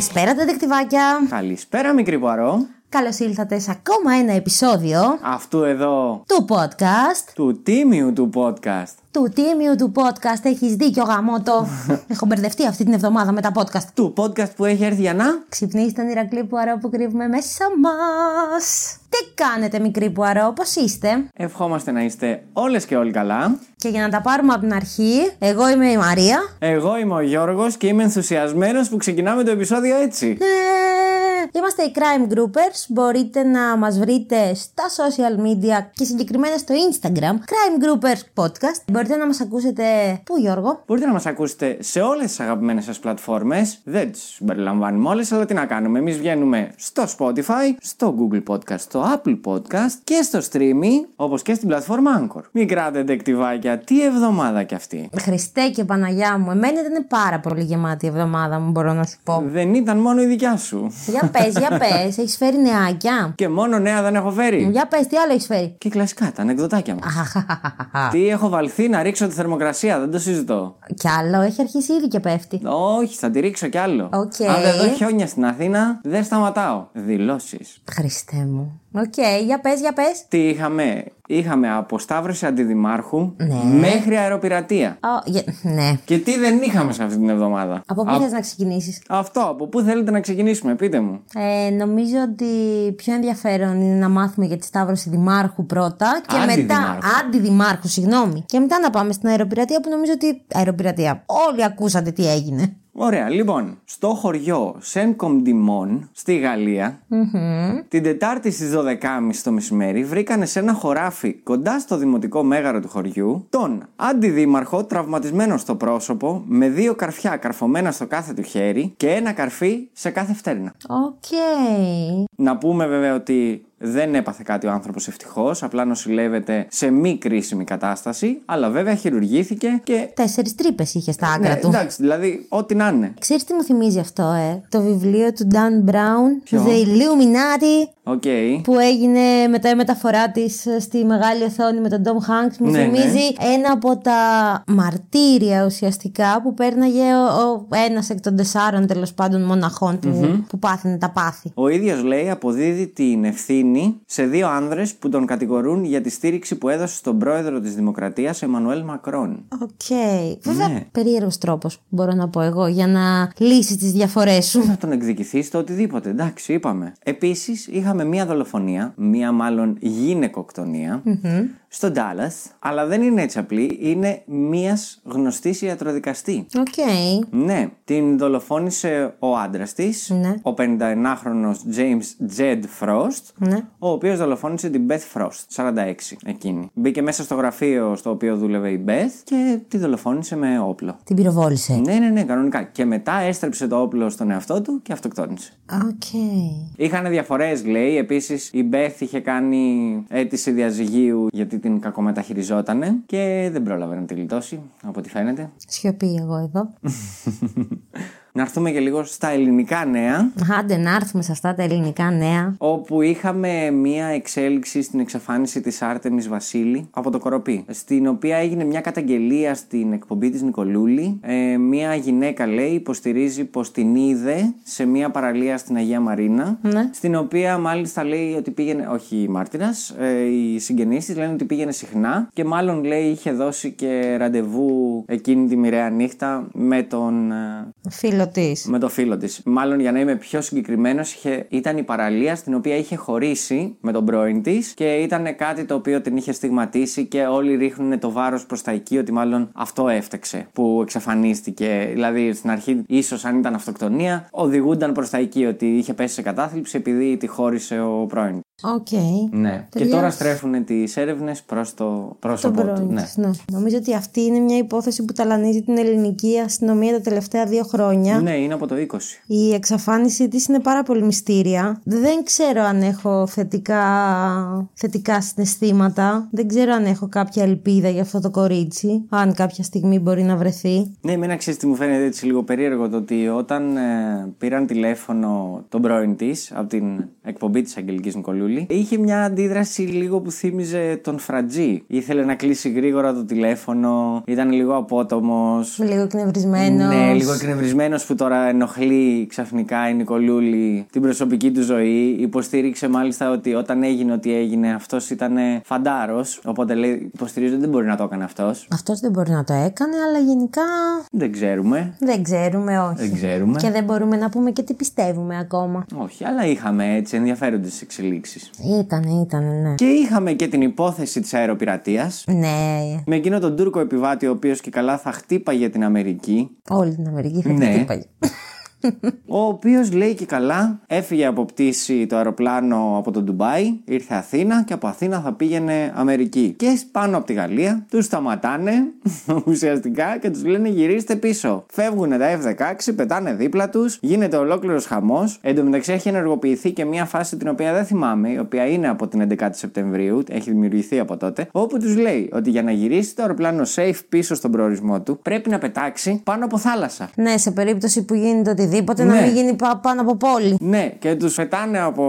Devoured. Καλησπέρα, τεντεκτιβάκια. Καλησπέρα, μικρή Πουαρό. Καλώς ήρθατε σε ακόμα ένα επεισόδιο Αυτού εδώ του podcast. του τίμιου του podcast. Του τίμιου του podcast. Έχεις δίκιο, γαμότο. Έχω μπερδευτεί αυτή την εβδομάδα με τα podcast. Του podcast που έχει έρθει για να; Ξυπνήστε τον Ηρακλή Πουαρό που κρύβουμε μέσα μας. Τι κάνετε, μικρή Πουαρό, πώς είστε; Ευχόμαστε να είστε όλες και όλοι καλά. Και για να τα πάρουμε από την αρχή, εγώ είμαι η Μαρία. Εγώ είμαι ο Γιώργος και είμαι ενθουσιασμένος που ξεκινάμε το επεισόδιο έτσι. Ε, Είμαστε οι Crime Groupers. Μπορείτε να μας βρείτε στα social media και συγκεκριμένα στο Instagram. Crime Groupers Podcast. Μπορείτε να μας ακούσετε. Πού, Γιώργο; Μπορείτε να μας ακούσετε σε όλες τις αγαπημένες σας πλατφόρμες. Δεν τις συμπεριλαμβάνουμε όλες, αλλά τι να κάνουμε. Εμείς βγαίνουμε στο Spotify, στο Google Podcast, στο Apple Podcast και στο Streamy, όπως και στην πλατφόρμα Anchor. Μικρά τεντεκτιβάκια, τι εβδομάδα κι αυτή. Χριστέ και Παναγιά μου. Εμένα ήταν πάρα πολύ γεμάτη η εβδομάδα μου, μπορώ να σου πω. Δεν ήταν μόνο η δικιά σου. για πες, για πες. Έχεις φέρει νεάκια. Και μόνο νέα δεν έχω φέρει. Για πες, τι άλλο έχεις φέρει; Και κλασικά τα ανεκδοτάκια μας. Τι έχω βαλθεί να ρίξω τη θερμοκρασία, δεν το συζητώ. Κι άλλο, έχει αρχίσει ήδη και πέφτει. Όχι, θα τη ρίξω κι άλλο. Οκ. Αν δεν δω χιόνια στην Αθήνα, δεν σταματάω. Δηλώσεις. Χριστέ μου. Οκ, για πες, για πες. Τι είχαμε, είχαμε αποσταύρωση αντιδημάρχου Ναι. μέχρι αεροπειρατεία. Ω, για- Ναι. Και τι δεν είχαμε σε αυτή την εβδομάδα; Από πού Α- θες να ξεκινήσεις; Αυτό, από πού θέλετε να ξεκινήσουμε, πείτε μου. Ε, νομίζω ότι πιο ενδιαφέρον είναι να μάθουμε για τη σταύρωση δημάρχου πρώτα και μετά. Αντιδημάρχου. Αντιδημάρχου, συγγνώμη. Και μετά να πάμε στην αεροπειρατεία που νομίζω ότι. Αεροπειρατεία. Όλοι ακούσατε τι έγινε. Ωραία, λοιπόν, στο χωριό Σεν Κομντιμόν στη γαλλια την Τετάρτη στις 12.30 το μεσημέρι βρήκανε σε ένα χωράφι κοντά στο δημοτικό μέγαρο του χωριού τον αντιδήμαρχο τραυματισμένο στο πρόσωπο με δύο καρφιά καρφωμένα στο κάθε του χέρι και ένα καρφί σε κάθε φτέρνα. Οκ. Να πούμε βέβαια ότι δεν έπαθε κάτι ο άνθρωπος ευτυχώς, απλά νοσηλεύεται σε μη κρίσιμη κατάσταση, αλλά βέβαια χειρουργήθηκε και... Τέσσερις τρύπες είχε στα άκρα Ναι, του. εντάξει, δηλαδή ό,τι να είναι. Ξέρεις τι μου θυμίζει αυτό, ε; Το βιβλίο του Dan Brown, Ποιο; The Illuminati, OK. που έγινε μετά η μεταφορά της στη μεγάλη οθόνη με τον Tom Hanks. Μου Ναι, θυμίζει ένα από τα μαρτύρια ουσιαστικά που πέρναγε ο, ο ένας εκ των τεσσάρων τέλος πάντων μοναχών του που πάθαινε τα πάθη. Ο ίδιος λέει αποδίδει την ευθύνη σε δύο άνδρες που τον κατηγορούν για τη στήριξη που έδωσε στον πρόεδρο της Δημοκρατίας, Εμμανουέλ Μακρόν. Οκ. Βέβαια, Ναι. περίεργος τρόπος μπορώ να πω εγώ για να λύσει τις διαφορές σου. Να τον εκδικηθεί στο οτιδήποτε, εντάξει, είπαμε. Επίσης, είχαμε μία δολοφονία, μία μάλλον γυναικοκτονία, στο Ντάλας, αλλά δεν είναι έτσι απλή, είναι μίας γνωστής ιατροδικαστή. Οκ. Ναι, την δολοφόνησε ο άντρας της, Ναι. ο 51χρονος James Jed Frost, Ναι. ο οποίος δολοφόνησε την Beth Frost, 46 εκείνη. Μπήκε μέσα στο γραφείο στο οποίο δούλευε η Beth και τη δολοφόνησε με όπλο. Την πυροβόλησε. Ναι, ναι, ναι, κανονικά. Και μετά έστρεψε το όπλο στον εαυτό του και αυτοκτόνησε. Οκ. Είχαν διαφορές, λέει. Επίσης, η Μπεθ είχε κάνει αίτηση διαζυγίου γιατί την κακομεταχειριζότανε και δεν πρόλαβε να τη γλιτώσει, από ό,τι φαίνεται. Σιωπή εγώ εδώ. Να έρθουμε και λίγο στα ελληνικά νέα. Άντε να έρθουμε σε αυτά τα ελληνικά νέα. Όπου είχαμε μία εξέλιξη στην εξαφάνιση της Άρτεμις Βασίλη από το Κοροπή. Στην οποία έγινε μια καταγγελία στην εκπομπή της Νικολούλη. Ε, μία γυναίκα λέει υποστηρίζει πως την είδε σε μία παραλία στην Αγία Μαρίνα. Ναι. Στην οποία μάλιστα λέει ότι πήγαινε, όχι η μάρτυρας, ε, οι συγγενείς της λένε ότι πήγαινε συχνά. Και μάλλον λέει είχε δώσει και ραντεβού εκείνη τη μοιραία νύχτα με τον... ε, Φίλο της. με το φίλο της. Μάλλον για να είμαι πιο συγκεκριμένος, ήταν η παραλία στην οποία είχε χωρίσει με τον πρώην της και ήταν κάτι το οποίο την είχε στιγματίσει και όλοι ρίχνουν το βάρος προς τα εκεί ότι μάλλον αυτό έφταιξε που εξαφανίστηκε. Δηλαδή στην αρχή, ίσως αν ήταν αυτοκτονία, οδηγούνταν προς τα εκεί ότι είχε πέσει σε κατάθλιψη επειδή τη χώρισε ο πρώην. Οκ. Ναι. Και Τελείως. τώρα στρέφουν τις έρευνες προς το Τον πρόσωπό του. πρώην Ναι. της, ναι. Νομίζω ότι αυτή είναι μια υπόθεση που ταλανίζει την ελληνική αστυνομία τα τελευταία δύο χρόνια. ναι, είναι από το 20. Η εξαφάνισή της είναι πάρα πολύ μυστήρια. Δεν ξέρω αν έχω θετικά, θετικά συναισθήματα. Δεν ξέρω αν έχω κάποια ελπίδα για αυτό το κορίτσι. Αν κάποια στιγμή μπορεί να βρεθεί. Ναι, εμένα ξέρεις τι μου φαίνεται έτσι λίγο περίεργο το ότι όταν ε, πήραν τηλέφωνο τον πρώην της από την εκπομπή της Αγγελικής Νικολούλης, είχε μια αντίδραση λίγο που θύμιζε τον Φρατζή. Ήθελε να κλείσει γρήγορα το τηλέφωνο, ήταν λίγο απότομος. Λίγο εκνευρισμένος. Ναι, λίγο εκνευρισμένος που τώρα ενοχλεί ξαφνικά η Νικολούλη την προσωπική του ζωή. Υποστήριξε μάλιστα ότι όταν έγινε ό,τι έγινε, αυτός ήταν φαντάρος. Οπότε λέει, υποστηρίζει ότι δεν μπορεί να το έκανε αυτός. Αυτός δεν μπορεί να το έκανε, αλλά γενικά Δεν ξέρουμε. δεν ξέρουμε, όχι. Δεν ξέρουμε. Και δεν μπορούμε να πούμε και τι πιστεύουμε ακόμα. Όχι, αλλά είχαμε έτσι ενδιαφέροντες εξελίξεις. Ήτανε, ήτανε, ναι. Και είχαμε και την υπόθεση της αεροπειρατείας. Ναι, Με εκείνο τον Τούρκο επιβάτη, ο οποίος και καλά θα χτύπαγε την Αμερική. όλη την Αμερική θα Ναι. την χτύπαγε. Ο οποίος λέει και καλά, έφυγε από πτήση το αεροπλάνο από το Ντουμπάι, ήρθε Αθήνα και από Αθήνα θα πήγαινε Αμερική. Και πάνω από τη Γαλλία τους σταματάνε ουσιαστικά και τους λένε γυρίστε πίσω. Φεύγουν τα F-16, πετάνε δίπλα τους, γίνεται ολόκληρος χαμός. Εν τω μεταξύ έχει ενεργοποιηθεί και μια φάση την οποία δεν θυμάμαι, η οποία είναι από την 11η Σεπτεμβρίου, έχει δημιουργηθεί από τότε, όπου τους λέει ότι για να γυρίσει το αεροπλάνο safe πίσω στον προορισμό του πρέπει να πετάξει πάνω από θάλασσα. Ναι, σε περίπτωση που γίνεται οτιδήποτε Ναι. να μην γίνει πα- πάνω από πόλη. Ναι, και τους πετάνε από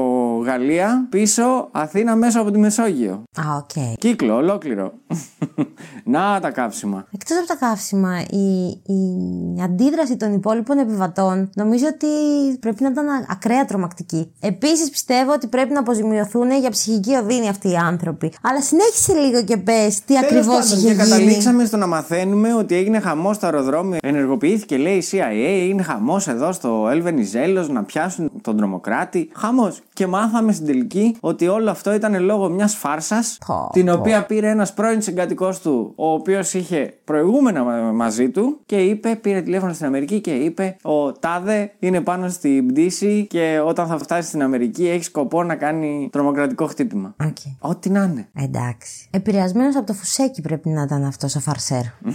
Γαλλία πίσω Αθήνα μέσα από τη Μεσόγειο. Α, οκ. Κύκλο, ολόκληρο. Να τα καύσιμα. Εκτός από τα καύσιμα, η, η αντίδραση των υπόλοιπων επιβατών νομίζω ότι πρέπει να ήταν α- ακραία τρομακτική. Επίσης πιστεύω ότι πρέπει να αποζημιωθούν για ψυχική οδύνη αυτοί οι άνθρωποι. Αλλά συνέχισε λίγο και πες τι Τέλος ακριβώς πάντων, είχε και γίνει. καταλήξαμε στο να μαθαίνουμε ότι έγινε χαμός στο αεροδρόμιο. Ενεργοποιήθηκε, λέει, η CIA. Έγινε χαμός εδώ στο Ελ. Βενιζέλος να πιάσουν τον τρομοκράτη. Χαμός. Και μάθαμε στην τελική ότι όλο αυτό ήταν λόγω μιας φάρσας. Πω, Την πω. οποία πήρε ένας πρώην συγκάτοικός του, ο οποίος είχε προηγούμενα μα- μαζί του και είπε, πήρε τηλέφωνο στην Αμερική και είπε: Ο Τάδε είναι πάνω στην πτήση και όταν θα φτάσει στην Αμερική έχει σκοπό να κάνει τρομοκρατικό χτύπημα. Οκ. Ό,τι να είναι. Εντάξει. Επηρεασμένος από το φουσέκι πρέπει να ήταν αυτός ο φαρσέρ.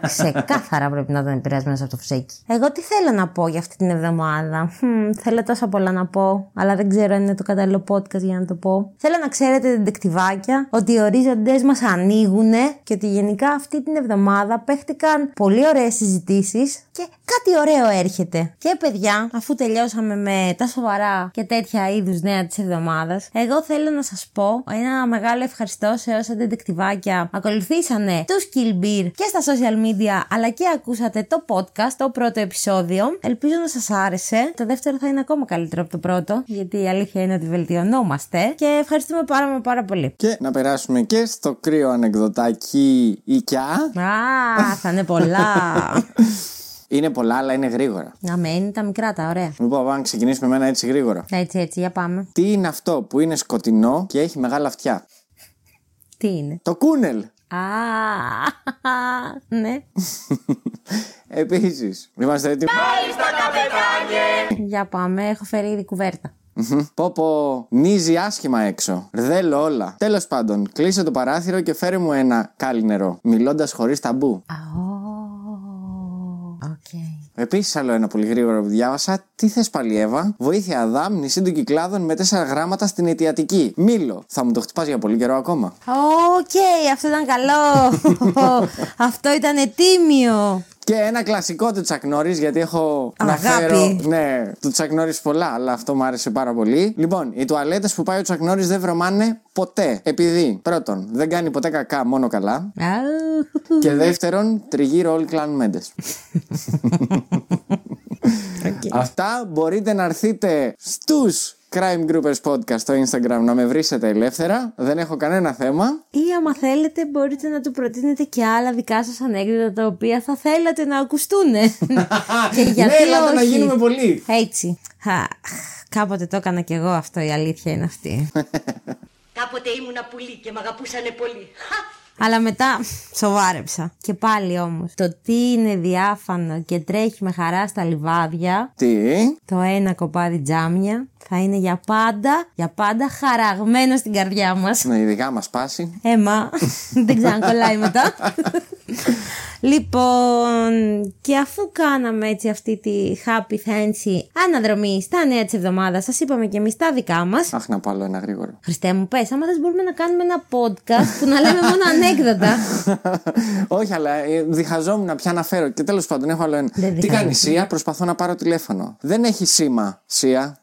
Ξεκάθαρα πρέπει να ήταν επηρεασμένο από το φουσέκι. Εγώ τι θέλω να πω για αυτή την εβδομάδα; Χμ, θέλω τόσα πολλά να πω, αλλά δεν ξέρω αν είναι το κατάλληλο podcast για να το πω. Θέλω να ξέρετε, δεντεκτιβάκια, ότι οι ορίζοντες μας ανοίγουν και ότι γενικά αυτή την εβδομάδα παίχτηκαν πολύ ωραίες συζητήσεις και κάτι ωραίο έρχεται. Και παιδιά, αφού τελειώσαμε με τα σοβαρά και τέτοια είδους νέα της εβδομάδας, εγώ θέλω να σας πω ένα μεγάλο ευχαριστώ σε όσα δεντεκτιβάκια ακολουθήσανε τους Kill Beer και στα social media, αλλά και ακούσατε το podcast, το πρώτο επεισόδιο. Ελπίζω να σας άρεσε. Το δεύτερο θα είναι ακόμα καλύτερο από το πρώτο, γιατί η αλήθεια είναι ότι βελτιωνόμαστε. Και ευχαριστούμε πάρα μα πάρα πολύ. Και να περάσουμε και στο κρύο ανεκδοτάκι οικιά. Α, θα είναι πολλά. Είναι πολλά, αλλά είναι γρήγορα. Να μένει τα μικρά τα ωραία. Λοιπόν, πάμε να ξεκινήσουμε με ένα έτσι γρήγορα. Έτσι, έτσι, για πάμε. Τι είναι αυτό που είναι σκοτεινό και έχει μεγάλα αυτιά; Τι είναι; Το κούνελ. Α, ναι. Επίσης. Είμαστε έτοιμοι. Για πάμε, έχω φέρει ήδη κουβέρτα. Μμμ. Πω πω, χιονίζει άσχημα έξω. Ρδέλω όλα. Τέλος πάντων, κλείσε το παράθυρο και φέρε μου ένα μπουκάλι νερό. Μιλώντας χωρίς ταμπού. Α, οκ. Επίσης, άλλο ένα πολύ γρήγορο που διάβασα. Τι θες πάλι, Εύα; Βοήθεια Αδάμ, νησί των κυκλάδων με τέσσερα γράμματα στην αιτιατική. Μήλο. Θα μου το χτυπάς για πολύ καιρό ακόμα. Οκ, αυτό ήταν καλό. αυτό ήταν τίμιο. Και ένα κλασικό του Τσακ Νόρις, γιατί έχω να Αγάπη. φέρω. Ναι, του Τσακ Νόρις πολλά, αλλά αυτό μου άρεσε πάρα πολύ. Λοιπόν, οι τουαλέτες που πάει ο Τσακ Νόρις δεν βρωμάνε ποτέ. Επειδή, πρώτον, δεν κάνει ποτέ κακά, μόνο καλά. Αου. Και δεύτερον, τριγύρω όλοι κλάνουν μέντες. Αυτά μπορείτε να έρθετε στους Crime Groupers Podcast στο Instagram να με βρίσετε ελεύθερα. Δεν έχω κανένα θέμα. Ή άμα θέλετε μπορείτε να του προτείνετε και άλλα δικά σας ανέκδοτα τα οποία θα θέλατε να ακουστούν. και γιατί ναι, ελάτε να όχι. γίνουμε πολλοί. Έτσι. Αχ, Κάποτε το έκανα κι εγώ αυτό, η αλήθεια είναι αυτή. Κάποτε ήμουνα πουλί και μ' αγαπούσανε πολύ. Χα! Αλλά μετά σοβάρεψα. Και πάλι όμως. Το τι είναι διάφανο και τρέχει με χαρά στα λιβάδια. Τι; Το ένα κοπάδι τζάμια θα είναι για πάντα, για πάντα χαραγμένο στην καρδιά μας. Να ειδικά μας πάσει. Έμα, δεν ξανακολλάει μετά. λοιπόν, και αφού κάναμε έτσι αυτή τη happy fancy αναδρομή στα νέα της εβδομάδας, σας είπαμε και εμείς τα δικά μας. Αχ, να πω άλλο ένα γρήγορο. Χριστέ μου, πες, άμα δεν μπορούμε να κάνουμε ένα podcast που να λέμε μόνο ανέκδοτα. Όχι, αλλά ε, διχαζόμουν πια να φέρω. Και τέλος πάντων, έχω άλλο ένα. Δεν Τι διχάζεσαι. κάνει, Σία, προσπαθώ να πάρω τηλέφωνο. Δεν έχει σήμα, Σία.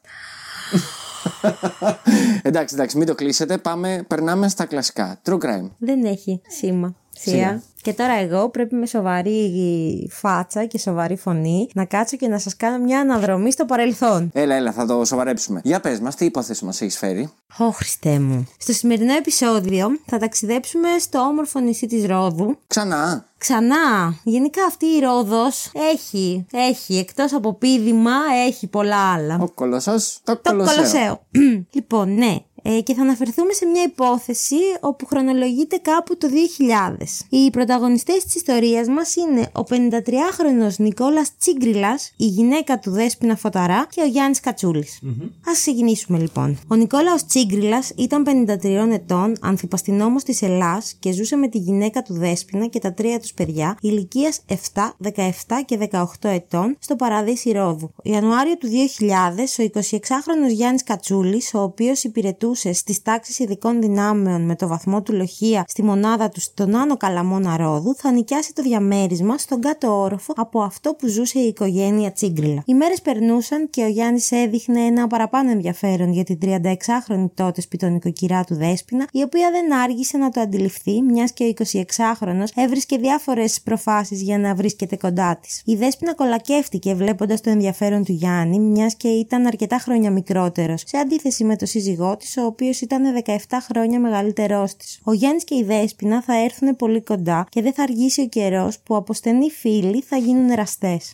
Εντάξει, εντάξει, μην το κλείσετε. Πάμε, περνάμε στα κλασικά. True crime. δεν έχει σήμα. Σία. Σία. Και τώρα εγώ πρέπει με σοβαρή φάτσα και σοβαρή φωνή να κάτσω και να σας κάνω μια αναδρομή στο παρελθόν. Έλα, έλα, θα το σοβαρέψουμε. Για πες μας, τι υπόθεση μα έχει φέρει. Ω Χριστέ μου. Στο σημερινό επεισόδιο θα ταξιδέψουμε στο όμορφο νησί της Ρόδου. Ξανά. Ξανά, γενικά αυτή η Ρόδος έχει, έχει, εκτός από πίδημα, έχει πολλά άλλα. Ο κολοσσός, το, Το κολοσσέο. Κολοσσέο. λοιπόν, ναι. Ε, και θα αναφερθούμε σε μια υπόθεση όπου χρονολογείται κάπου το 2000. Οι πρωταγωνιστές της ιστορίας μας είναι ο 53χρονος Νικόλας Τσίγκριλας, η γυναίκα του Δέσποινα Φωταρά και ο Γιάννης Κατσούλης. Ας ξεκινήσουμε λοιπόν. Ο Νικόλαος Τσίγκριλας ήταν 53 ετών, ανθιπαστηνόμος της Ελλάς και ζούσε με τη γυναίκα του Δέσποινα και τα τρία τους παιδιά ηλικίας 7, 17 και 18 ετών στο παραδείσι Ρόδου. Ιανουάριο του 2000 ο 26χρονος Γιάννης Κατσούλης, ο οποίος υπηρετούσε στις τάξεις ειδικών δυνάμεων με το βαθμό του λοχεία στη μονάδα τους στον Άνω Καλαμόνα Ρόδου, θα νοικιάσει το διαμέρισμα στον κάτω όροφο από αυτό που ζούσε η οικογένεια Τσίγκριλα. Οι μέρες περνούσαν και ο Γιάννης έδειχνε ένα παραπάνω ενδιαφέρον για την 36χρονη τότε σπιτονικοκυρά του Δέσποινα, η οποία δεν άργησε να το αντιληφθεί, μιας και ο 26χρονο έβρισκε διάφορες προφάσεις για να βρίσκεται κοντά της. Η Δέσποινα κολακεύτηκε βλέποντας το ενδιαφέρον του Γιάννη, μιας και ήταν αρκετά χρόνια μικρότερος, σε αντίθεση με το σύζυγό της, ο οποίος ήταν 17 χρόνια μεγαλύτερός της. Ο Γιάννης και η Δέσποινα θα έρθουν πολύ κοντά και δεν θα αργήσει ο καιρός που από στενοί φίλοι θα γίνουν εραστές.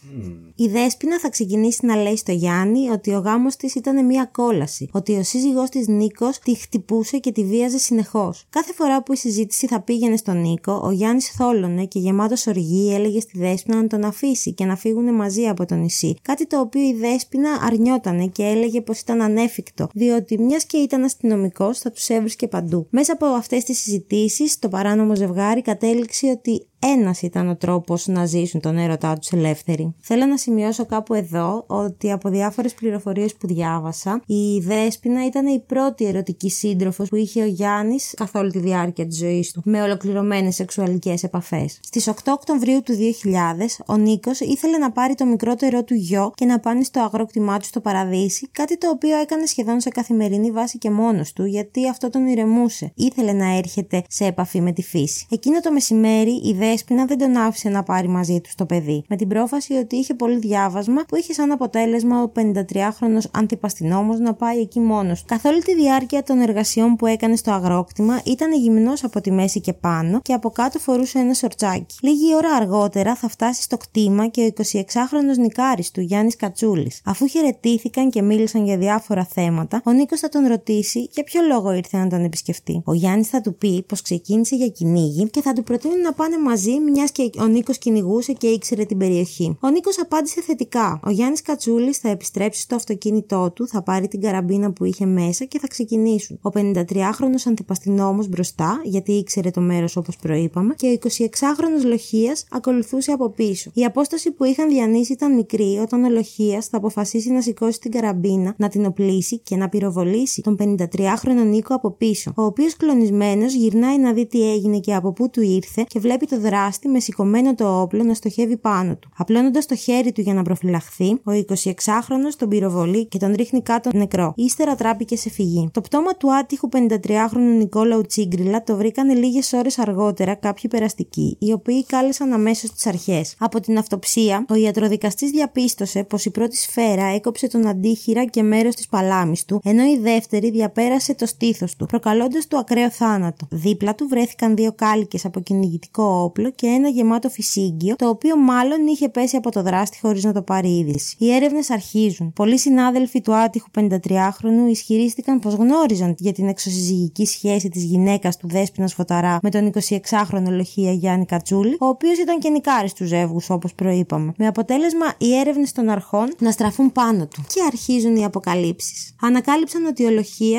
Η Δέσποινα θα ξεκινήσει να λέει στο Γιάννη ότι ο γάμος της ήταν μια κόλαση, ότι ο σύζυγός της Νίκος τη χτυπούσε και τη βίαζε συνεχώς. Κάθε φορά που η συζήτηση θα πήγαινε στον Νίκο, ο Γιάννης θόλωνε και γεμάτος οργή έλεγε στη Δέσποινα να τον αφήσει και να φύγουν μαζί από το νησί. Κάτι το οποίο η Δέσποινα αρνιότανε και έλεγε πως ήταν ανέφικτο, διότι μιας και ήταν αστυνομικό θα τους έβρισκε παντού. Μέσα από αυτές τις συζητήσεις, το παράνομο ζευγάρι κατέληξε ότι ένας ήταν ο τρόπος να ζήσουν τον έρωτά τους ελεύθεροι. Θέλω να σημειώσω κάπου εδώ ότι από διάφορες πληροφορίες που διάβασα, η Δέσποινα ήταν η πρώτη ερωτική σύντροφος που είχε ο Γιάννης καθ' όλη τη διάρκεια της ζωής του, με ολοκληρωμένες σεξουαλικές επαφές. Στις 8 Οκτωβρίου του 2000, ο Νίκος ήθελε να πάρει το μικρότερό του γιο και να πάνε στο αγρόκτημά του στο Παραδείσι, κάτι το οποίο έκανε σχεδόν σε καθημερινή βάση και μόνο του, γιατί αυτό τον ηρεμούσε. Ήθελε να έρχεται σε επαφή με τη φύση. Εκείνο το μεσημέρι, η Δέσποινα δεν τον άφησε να πάρει μαζί του το παιδί, με την πρόφαση ότι είχε πολύ διάβασμα που είχε σαν αποτέλεσμα ο 53χρονο αντιπαστηνόμο να πάει εκεί μόνος του. Καθ' όλη τη διάρκεια των εργασιών που έκανε στο αγρόκτημα ήταν γυμνός από τη μέση και πάνω και από κάτω φορούσε ένα σορτσάκι. Λίγη ώρα αργότερα θα φτάσει στο κτήμα και ο 26χρονο νικάρης του Γιάννης Κατσούλης. Αφού χαιρετήθηκαν και μίλησαν για διάφορα θέματα, ο Νίκος θα τον ρωτήσει για ποιο λόγο ήρθε να τον επισκεφτεί. Ο Γιάννης θα του πει πως ξεκίνησε για κυνήγι και θα του προτείνει να πάνε μαζί, μιας και ο Νίκος κυνηγούσε και ήξερε την περιοχή. Ο Νίκος απάντησε θετικά. Ο Γιάννης Κατσούλης θα επιστρέψει στο αυτοκίνητό του, θα πάρει την καραμπίνα που είχε μέσα και θα ξεκινήσουν. Ο 53χρονο αντιπαστηνόμος μπροστά, γιατί ήξερε το μέρος όπως προείπαμε, και ο 26χρονο Λοχίας ακολουθούσε από πίσω. Η απόσταση που είχαν διανύσει ήταν μικρή όταν ο Λοχίας θα αποφασίσει να σηκώσει την καραμπίνα, να την οπλίσει και να πυροβολήσει τον 53χρονο Νίκο από πίσω, ο οποίος κλονισμένος γυρνάει να δει τι έγινε και από πού του ήρθε και βλέπει το δράστη με σηκωμένο το όπλο να στοχεύει πάνω του. Απλώνοντας το χέρι του για να προφυλαχθεί, ο 26χρονο τον πυροβολεί και τον ρίχνει κάτω νεκρό. Ύστερα τράπηκε σε φυγή. Το πτώμα του άτυχου 53χρονου Νικόλαου Τσίγκριλα το βρήκανε λίγες ώρες αργότερα κάποιοι περαστικοί, οι οποίοι κάλεσαν αμέσως τις αρχές. Από την αυτοψία, ο ιατροδικαστής διαπίστωσε πως η πρώτη σφαίρα έκοψε τον αντίχειρα και μέρος της παλάμης του, ενώ η δεύτερη διαπέρασε το στήθος του, προκαλώντας του ακραίο θάνατο. Δίπλα του βρέθηκαν δύο κάλικες από κυνηγητικό όπλο όπλο και ένα γεμάτο φυσίγγιο, το οποίο μάλλον είχε πέσει από το δράστη χωρίς να το πάρει είδηση. Οι έρευνες αρχίζουν. Πολλοί συνάδελφοι του άτυχου 53χρονου ισχυρίστηκαν πως γνώριζαν για την εξωσυζυγική σχέση της γυναίκας του Δέσπινα Φωταρά με τον 26χρονο λοχεία Γιάννη Κατσούλη, ο οποίος ήταν και νικάρης του ζεύγους όπως προείπαμε. Με αποτέλεσμα οι έρευνες των αρχών να στραφούν πάνω του. Και αρχίζουν οι αποκαλύψεις. Ανακάλυψαν ότι ο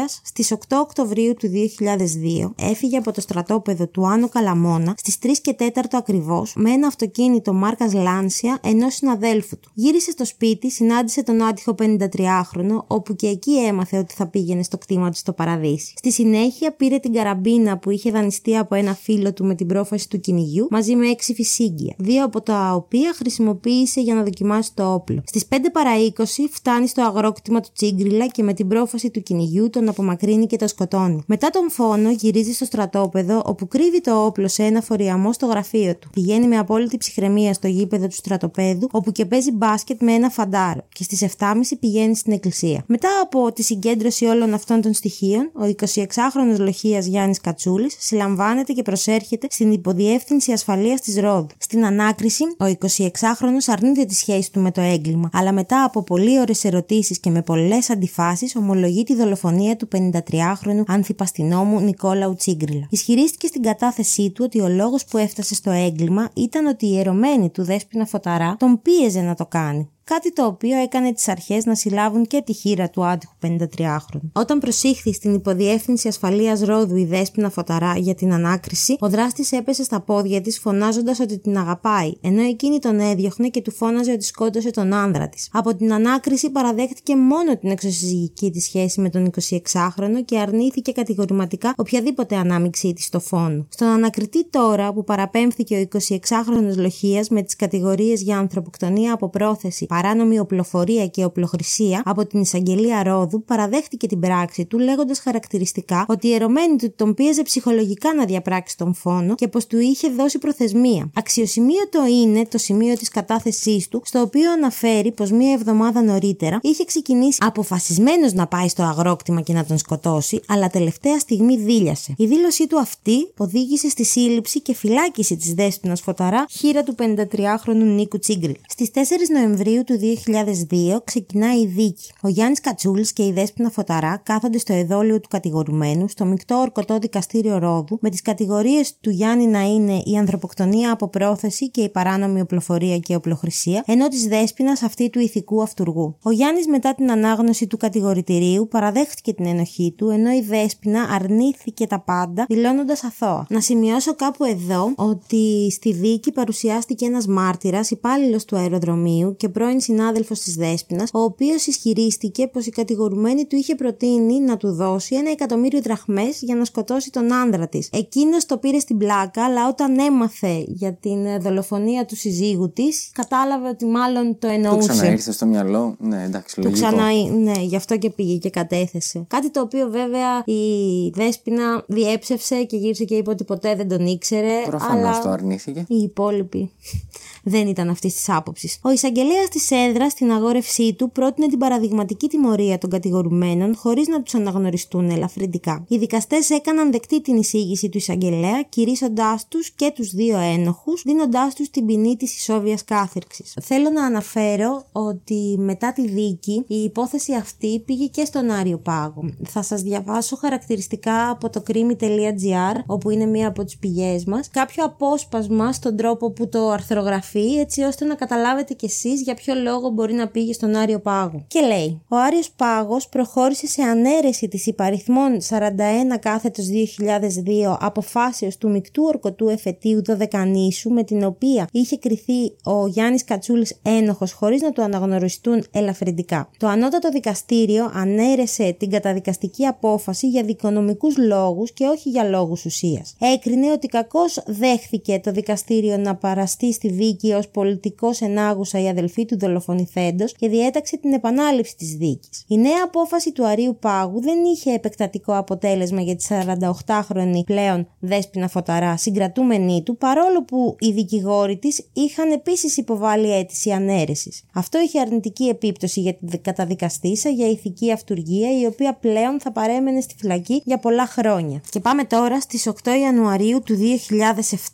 Λοχεία στις 8 Οκτωβρίου του 2002 έφυγε από το στρατόπεδο του Άνω Καλαμόνα στις 3 και 4 ακριβώς με ένα αυτοκίνητο μάρκας Λάνσια ενός συναδέλφου του. Γύρισε στο σπίτι, συνάντησε τον άτυχο 53χρονο, όπου και εκεί έμαθε ότι θα πήγαινε στο κτήμα του στο παραδείσι. Στη συνέχεια πήρε την καραμπίνα που είχε δανειστεί από ένα φίλο του με την πρόφαση του κυνηγιού μαζί με έξι φυσίγγια, δύο από τα οποία χρησιμοποίησε για να δοκιμάσει το όπλο. Στις 5 παρα 20 φτάνει στο αγρόκτημα του Τσίγκριλα και με την πρόφαση του κυνηγιού τον απομακρύνει και το σκοτώνει. Μετά τον φόνο γυρίζει στο στρατόπεδο όπου κρύβει το όπλο σε ένα φοριαμό στο γραφείο του. Πηγαίνει με απόλυτη ψυχραιμία στο γήπεδο του στρατοπέδου όπου και παίζει μπάσκετ με ένα φαντάρο και στις 7.30 πηγαίνει στην εκκλησία. Μετά από τη συγκέντρωση όλων αυτών των στοιχείων, ο 26χρονο λοχείας Γιάννης Κατσούλης συλλαμβάνεται και προσέρχεται στην υποδιεύθυνση ασφαλείας της Ρόδου. Στην ανάκριση, ο 26χρονο αρνείται τη σχέση του με το έγκλημα, αλλά μετά από πολύ ώρες ερωτήσεις και με πολλές αντιφάσεις, ομολογεί τη δολοφονία του 53χρονου ανθιπαστινόμου Νικόλαου Τσίγκριλα. Ισχυρίστηκε στην κατάθεσή του ότι ο λόγος που έφτασε στο έγκλημα ήταν ότι η ερωμένη του Δέσπινα Φωταρά τον πίεζε να το κάνει κάτι το οποίο έκανε τις αρχές να συλλάβουν και τη χείρα του άτυχου 53χρονου. Όταν προσήχθη στην υποδιεύθυνση ασφαλείας Ρόδου η Δέσπινα Φωταρά για την ανάκριση, ο δράστης έπεσε στα πόδια της φωνάζοντας ότι την αγαπάει, ενώ εκείνη τον έδιωχνε και του φώναζε ότι σκότωσε τον άνδρα της. Από την ανάκριση παραδέχτηκε μόνο την εξωσυζυγική της σχέση με τον 26χρονο και αρνήθηκε κατηγορηματικά οποιαδήποτε ανάμειξή της στο φόνο. Στον ανακριτή τώρα που παραπέμφθηκε ο 26χρονο Λοχίας με τις κατηγορίες για ανθρωποκτονία από πρόθεση, παράνομη οπλοφορία και οπλοχρησία από την εισαγγελία Ρόδου παραδέχτηκε την πράξη του λέγοντας χαρακτηριστικά ότι η ερωμένη του τον πίεζε ψυχολογικά να διαπράξει τον φόνο και πως του είχε δώσει προθεσμία. Αξιοσημείωτο είναι το σημείο της κατάθεσής του, στο οποίο αναφέρει πως μία εβδομάδα νωρίτερα είχε ξεκινήσει αποφασισμένος να πάει στο αγρόκτημα και να τον σκοτώσει, αλλά τελευταία στιγμή δίλιασε. Η δήλωσή του αυτή οδήγησε στη σύλληψη και φυλάκιση της δέσπινα φωταρά χείρα του 53χρονου Νίκου Τσίγκριλ. Στις 4 Νοεμβρίου του 2002 ξεκινάει η δίκη. Ο Γιάννης Κατσούλης και η Δέσπινα Φωταρά κάθονται στο εδόλιο του κατηγορουμένου στο μεικτό ορκωτό δικαστήριο Ρόδου με τις κατηγορίες του Γιάννη να είναι η ανθρωποκτονία από πρόθεση και η παράνομη οπλοφορία και οπλοχρησία, ενώ της Δέσπινα αυτή του ηθικού αυτούργου. Ο Γιάννης μετά την ανάγνωση του κατηγορητηρίου παραδέχτηκε την ενοχή του, ενώ η Δέσπινα αρνήθηκε τα πάντα, δηλώνοντας αθώα. Να σημειώσω κάπου εδώ ότι στη δίκη παρουσιάστηκε ένας μάρτυρας, υπάλληλος του αεροδρομίου και πρώην πρώην συνάδελφος της Δέσπινας, ο οποίος ισχυρίστηκε πως η κατηγορουμένη του είχε προτείνει να του δώσει ένα εκατομμύριο δραχμές για να σκοτώσει τον άνδρα της. Εκείνος το πήρε στην πλάκα, αλλά όταν έμαθε για την δολοφονία του συζύγου της, κατάλαβε ότι μάλλον το εννοούσε. Του ξαναήρθε στο μυαλό. Ναι, εντάξει, λογικό. Του ξανά, ναι, γι' αυτό και πήγε και κατέθεσε. Κάτι το οποίο βέβαια η Δέσπινα διέψευσε και γύρισε και είπε ότι ποτέ δεν τον ήξερε. Προφανώς το αρνήθηκε. Οι υπόλοιποι δεν ήταν αυτής της άποψης. Ο εισαγγελέας της έδρας στην αγόρευσή του πρότεινε την παραδειγματική τιμωρία των κατηγορουμένων χωρίς να τους αναγνωριστούν ελαφρυντικά. Οι δικαστές έκαναν δεκτή την εισήγηση του εισαγγελέα, κηρύσσοντάς τους και τους δύο ένοχους, δίνοντάς τους την ποινή της ισόβιας κάθερξης. Θέλω να αναφέρω ότι μετά τη δίκη η υπόθεση αυτή πήγε και στον Άριο Πάγο. Θα σας διαβάσω χαρακτηριστικά από το crime.gr, όπου είναι μία από τις πηγές μας, κάποιο απόσπασμα στον τρόπο που το αρθρογραφεί, έτσι ώστε να καταλάβετε κι εσείς για ποιο λόγο μπορεί να πήγε στον Άριο Πάγο. Και λέει: Ο Άριος Πάγος προχώρησε σε ανέρεση της υπαριθμών 41 κάθετος 2002 αποφάσεως του μεικτού ορκωτού εφετείου Δωδεκανήσου, με την οποία είχε κριθεί ο Γιάννης Κατσούλης ένοχος χωρίς να του αναγνωριστούν ελαφρυντικά. Το ανώτατο δικαστήριο ανέρεσε την καταδικαστική απόφαση για δικονομικούς λόγους και όχι για λόγους ουσίας. Έκρινε ότι κακώς δέχθηκε το δικαστήριο να παραστεί στη δίκη δίκη ως πολιτικός ενάγουσα η αδελφή του δολοφονηθέντος και διέταξε την επανάληψη της δίκης. Η νέα απόφαση του Αρίου Πάγου δεν είχε επεκτατικό αποτέλεσμα για τη 48χρονη πλέον δέσπινα φωταρά, συγκρατούμενή του, παρόλο που οι δικηγόροι της είχαν επίσης υποβάλει αίτηση ανέρεσης. Αυτό είχε αρνητική επίπτωση για την καταδικαστήσα για ηθική αυτουργία, η οποία πλέον θα παρέμενε στη φυλακή για πολλά χρόνια. Και πάμε τώρα στις 8 Ιανουαρίου του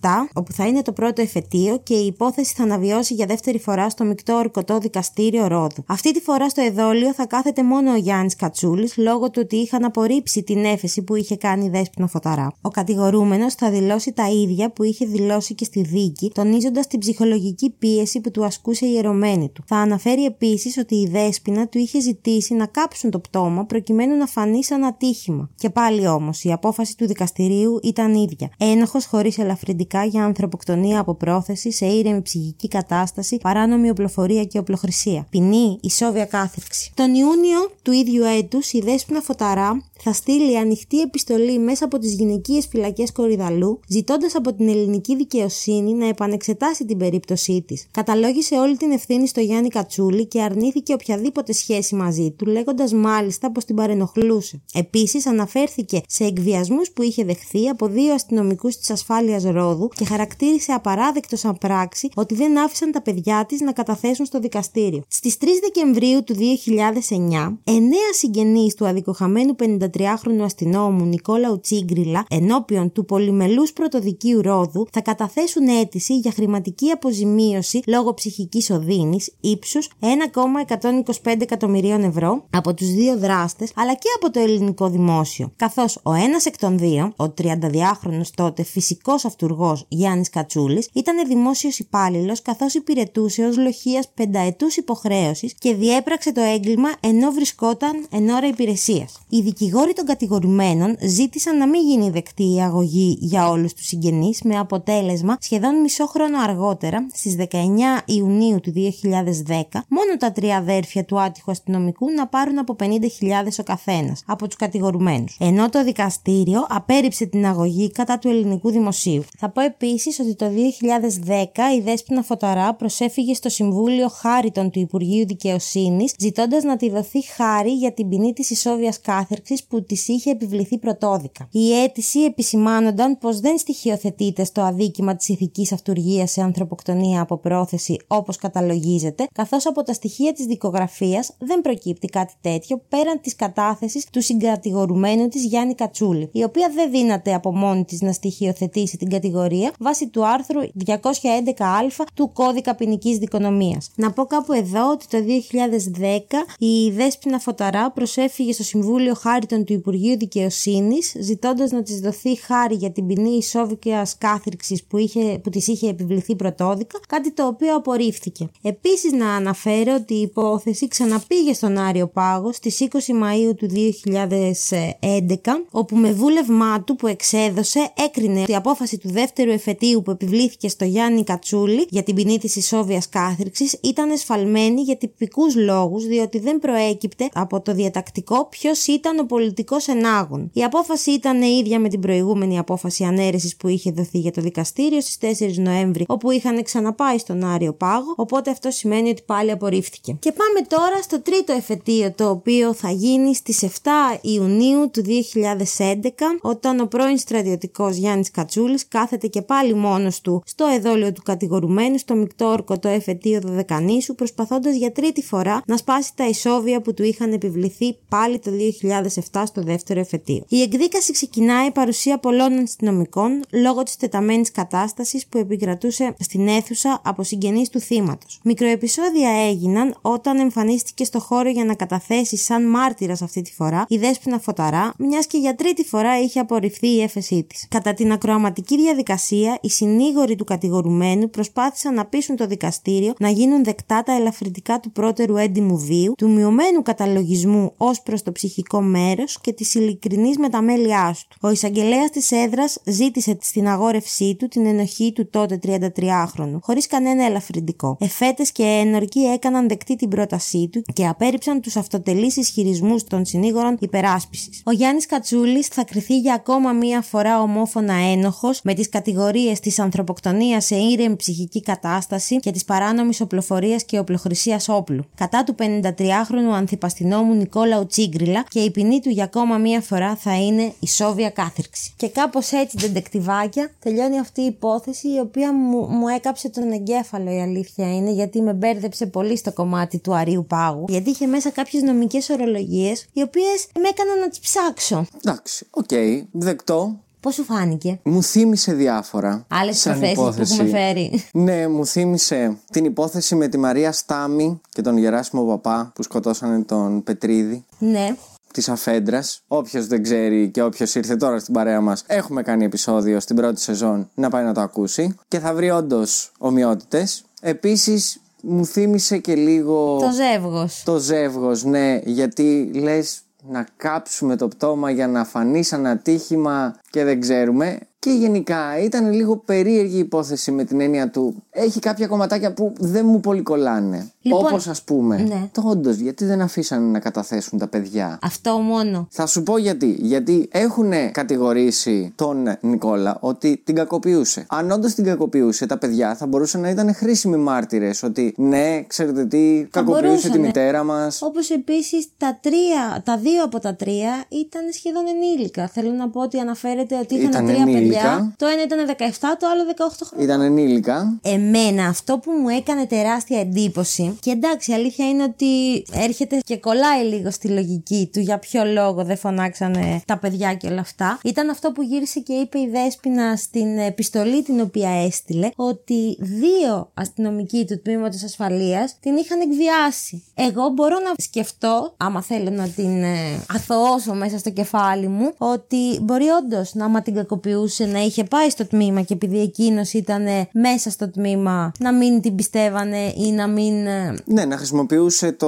2007, όπου θα είναι το πρώτο εφετείο και η υπόθεση θα αναβιώσει για δεύτερη φορά στο μεικτό ορκωτό δικαστήριο Ρόδου. Αυτή τη φορά στο εδόλιο θα κάθεται μόνο ο Γιάννης Κατσούλης λόγω του ότι είχαν απορρίψει την έφεση που είχε κάνει η Δέσπινα Φωταρά. Ο κατηγορούμενος θα δηλώσει τα ίδια που είχε δηλώσει και στη δίκη, τονίζοντας την ψυχολογική πίεση που του ασκούσε η ερωμένη του. Θα αναφέρει επίσης ότι η Δέσπινα του είχε ζητήσει να κάψουν το πτώμα προκειμένου να φανεί σαν ατύχημα. Και πάλι όμως η απόφαση του δικαστηρίου ήταν ίδια. Ένοχος χωρίς ελαφρυντικά για ανθρωποκτονία από πρόθεση σε ήρεμη ψυχική κατάσταση, παράνομη οπλοφορία και οπλοχρησία. Ποινή, ισόβια κάθριξη. Τον Ιούνιο του ίδιου έτους η Δέσπινα Φωταρά θα στείλει ανοιχτή επιστολή μέσα από τις γυναικείες φυλακές Κορυδαλού, ζητώντας από την ελληνική δικαιοσύνη να επανεξετάσει την περίπτωσή της. Καταλόγησε όλη την ευθύνη στο Γιάννη Κατσούλη και αρνήθηκε οποιαδήποτε σχέση μαζί του, λέγοντας μάλιστα πως την παρενοχλούσε. Επίσης, αναφέρθηκε σε εκβιασμούς που είχε δεχθεί από δύο αστυνομικούς της ασφάλειας Ρόδου και χαρακτήρισε απαράδεκτο σαν πράξη ότι δεν άφησαν τα παιδιά της να καταθέσουν στο δικαστήριο. Στις 3 Δεκεμβρίου του 2009, εννέα συγγενείς του αδικοχαμένου 53χρονου αστυνόμου Νικόλαου Τσίγκριλα ενώπιον του πολυμελούς πρωτοδικίου Ρόδου θα καταθέσουν αίτηση για χρηματική αποζημίωση λόγω ψυχικής οδύνης ύψους 1,125 εκατομμυρίων ευρώ από τους δύο δράστες αλλά και από το ελληνικό δημόσιο. Καθώς ο ένας εκ των δύο, ο 32χρονο τότε φυσικός αυτούργος Γιάννης Κατσούλης, ήταν δημόσιος υπάλληλος καθώς υπηρετούσε ως λοχείας πενταετούς υποχρέωσης και διέπραξε το έγκλημα ενώ βρισκόταν εν ώρα υπηρεσίας. Οι δικηγόροι των κατηγορουμένων ζήτησαν να μην γίνει δεκτή η αγωγή για όλους τους συγγενείς με αποτέλεσμα σχεδόν μισό χρόνο αργότερα, στις 19 Ιουνίου του 2010, μόνο τα τρία αδέρφια του άτυχου αστυνομικού να πάρουν από 50.000 ο καθένας από τους κατηγορουμένους. Ενώ το δικαστήριο απέρριψε την αγωγή κατά του ελληνικού δημοσίου. Θα πω επίσης ότι το 2010 η Δέσποινα Φωταρά προσέφυγε στο Συμβούλιο Χάριτον του Υπουργείου Δικαιοσύνης, ζητώντας να τη δοθεί χάρη για την ποινή της ισόβιας κάθερξης που της είχε επιβληθεί πρωτόδικα. Η αίτηση επισημάνονταν πως δεν στοιχειοθετείται στο αδίκημα της ηθικής αυτουργία σε ανθρωποκτονία από πρόθεση όπως καταλογίζεται, καθώς από τα στοιχεία της δικογραφίας δεν προκύπτει κάτι τέτοιο πέραν της κατάθεσης του συγκατηγορουμένου της Γιάννη Κατσούλη, η οποία δεν δύναται από μόνη της να στοιχειοθετήσει την κατηγορία βάσει του άρθρου 211α του Κώδικα Ποινικής Δικονομίας. Να πω κάπου εδώ ότι το 2010 η Δέσποινα Φωταρά προσέφυγε στο Συμβούλιο Χάριτον του Υπουργείου Δικαιοσύνης, ζητώντας να της δοθεί χάρη για την ποινή ισόβικιας κάθριξης που, είχε, που της είχε επιβληθεί πρωτόδικα, κάτι το οποίο απορρίφθηκε. Επίσης, να αναφέρω ότι η υπόθεση ξαναπήγε στον Άριο Πάγο στις 20 Μαου του 2011, όπου με βούλευμά του που εξέδωσε έκρινε ότι η απόφαση του δεύτερου εφετείου που επιβλήθηκε στο Γιάννη Κατσούλη για την ποινή της ισόβιας κάθριξης ήταν εσφαλμένη για τυπικούς λόγους, διότι δεν προέκυπτε από το διατακτικό ποιος ήταν ο πολιτικός ενάγων. Η απόφαση ήταν ίδια με την προηγούμενη απόφαση ανέρεσης που είχε δοθεί για το δικαστήριο στις 4 Νοέμβρη, όπου είχαν ξαναπάει στον Άριο Πάγο, οπότε αυτό σημαίνει ότι πάλι απορρίφθηκε. Και πάμε τώρα στο τρίτο εφετείο, το οποίο θα γίνει στις 7 Ιουνίου του 2011, όταν ο πρώην στρατιωτικός Γιάννης Κατσούλης κάθεται και πάλι μόνος του στο εδόλιο του κατηγορουμένου στο μεικτό ορκωτό εφετείο Δωδεκανήσου, προσπαθώντας για τρίτη φορά να σπάσει τα ισόβια που του είχαν επιβληθεί πάλι το 2007 στο δεύτερο εφετείο. Η εκδίκαση ξεκινάει παρουσία πολλών αστυνομικών λόγω της τεταμένης κατάστασης που επικρατούσε στην αίθουσα από συγγενείς του θύματος. Μικροεπισόδια έγιναν όταν εμφανίστηκε στο χώρο για να καταθέσει σαν μάρτυρας αυτή τη φορά η δέσπινα φωταρά, μιας και για τρίτη φορά είχε απορριφθεί η έφεσή της. Κατά την ακροαματική διαδικασία, οι συνήγοροι του κατηγορουμένου προσπάθησαν να πείσουν το δικαστήριο να γίνουν δεκτά τα ελαφρυντικά του πρώτερου έντιμου βίου, του μειωμένου καταλογισμού ως προς το ψυχικό μέρος και της ειλικρινής μεταμέλειάς του. Ο εισαγγελέας της έδρας ζήτησε στην αγόρευσή του την ενοχή του τότε 33χρονου, χωρίς κανένα ελαφρυντικό. Εφέτες και ένορκοι έκαναν δεκτή την πρότασή του και απέρριψαν τους αυτοτελείς ισχυρισμούς των συνήγορων υπεράσπισης. Ο Γιάννης Κατσούλης θα κριθεί για ακόμα μία φορά ομόφωνα ένοχος με τις κατηγορίες της ανθρωποκτονίας σε ήρεμη ψυχική κατάσταση και της παράνομης οπλοφορίας και οπλοχρησίας όπλου. Κατά του 53χρονου ανθυπαστυνόμου Νικόλαου Τσίγκριλα και η ποινή του για ακόμα μία φορά θα είναι ισόβια κάθειρξη. Και κάπως έτσι, ντεντεκτιβάκια, τελειώνει αυτή η υπόθεση η οποία μου, μου έκαψε τον εγκέφαλο η αλήθεια είναι γιατί με μπέρδεψε πολύ στο κομμάτι του Αρείου Πάγου. Γιατί είχε μέσα κάποιες νομικές ορολογίες οι οποίες με έκαναν να τις ψάξω. Εντάξει, οκ, δεκτό. Πώς σου φάνηκε; Μου θύμισε διάφορα. Άλλες σαν υποθέσεις που υπόθεση. έχουμε φέρει. Ναι, μου θύμισε την υπόθεση με τη Μαρία Στάμι και τον Γεράσιμο Παπά που σκοτώσανε τον Πετρίδη ναι. της Αφέντρας. Όποιος δεν ξέρει και όποιος ήρθε τώρα στην παρέα μας, έχουμε κάνει επεισόδιο στην πρώτη σεζόν να πάει να το ακούσει και θα βρει όντως ομοιότητες. Επίσης, μου θύμισε και λίγο. Το ζεύγος. Το ζεύγος, ναι, γιατί λες να κάψουμε το πτώμα για να φανεί σαν ατύχημα και δεν ξέρουμε. Και γενικά ήταν λίγο περίεργη η υπόθεση με την έννοια του. Έχει κάποια κομματάκια που δεν μου πολύ κολλάνε. Λοιπόν, Όπως ας πούμε. ναι. Το όντως, γιατί δεν αφήσανε να καταθέσουν τα παιδιά; Αυτό μόνο. Θα σου πω γιατί. Γιατί έχουν κατηγορήσει τον Νικόλα ότι την κακοποιούσε. Αν όντως την κακοποιούσε, τα παιδιά θα μπορούσαν να ήταν χρήσιμοι μάρτυρες. Ότι ναι, ξέρετε τι, κακοποιούσε τη μπορούσανε. μητέρα μας. Όπως επίσης τα τρία, τα δύο από τα τρία ήταν σχεδόν ενήλικα. Θέλω να πω ότι αναφέρεται ότι είχαν Ήταν τρία ενήλικα. παιδιά. Το ένα ήταν 17, το άλλο 18 χρόνια. Ήταν ενήλικα. Εμένα αυτό που μου έκανε τεράστια εντύπωση και εντάξει η αλήθεια είναι ότι έρχεται και κολλάει λίγο στη λογική του για ποιο λόγο δεν φωνάξανε τα παιδιά και όλα αυτά ήταν αυτό που γύρισε και είπε η Δέσποινα στην επιστολή την οποία έστειλε ότι δύο αστυνομικοί του τμήματος ασφαλείας την είχαν εκβιάσει. Εγώ μπορώ να σκεφτώ, άμα θέλω να την ε, αθωώσω μέσα στο κεφάλι μου, ότι μπορεί όντως να άμα την κακοποιούσε να είχε πάει στο τμήμα και επειδή εκείνος ήταν ε, μέσα στο τμήμα να μην την πιστεύανε ή να μην. ε, Ναι, να χρησιμοποιούσε το,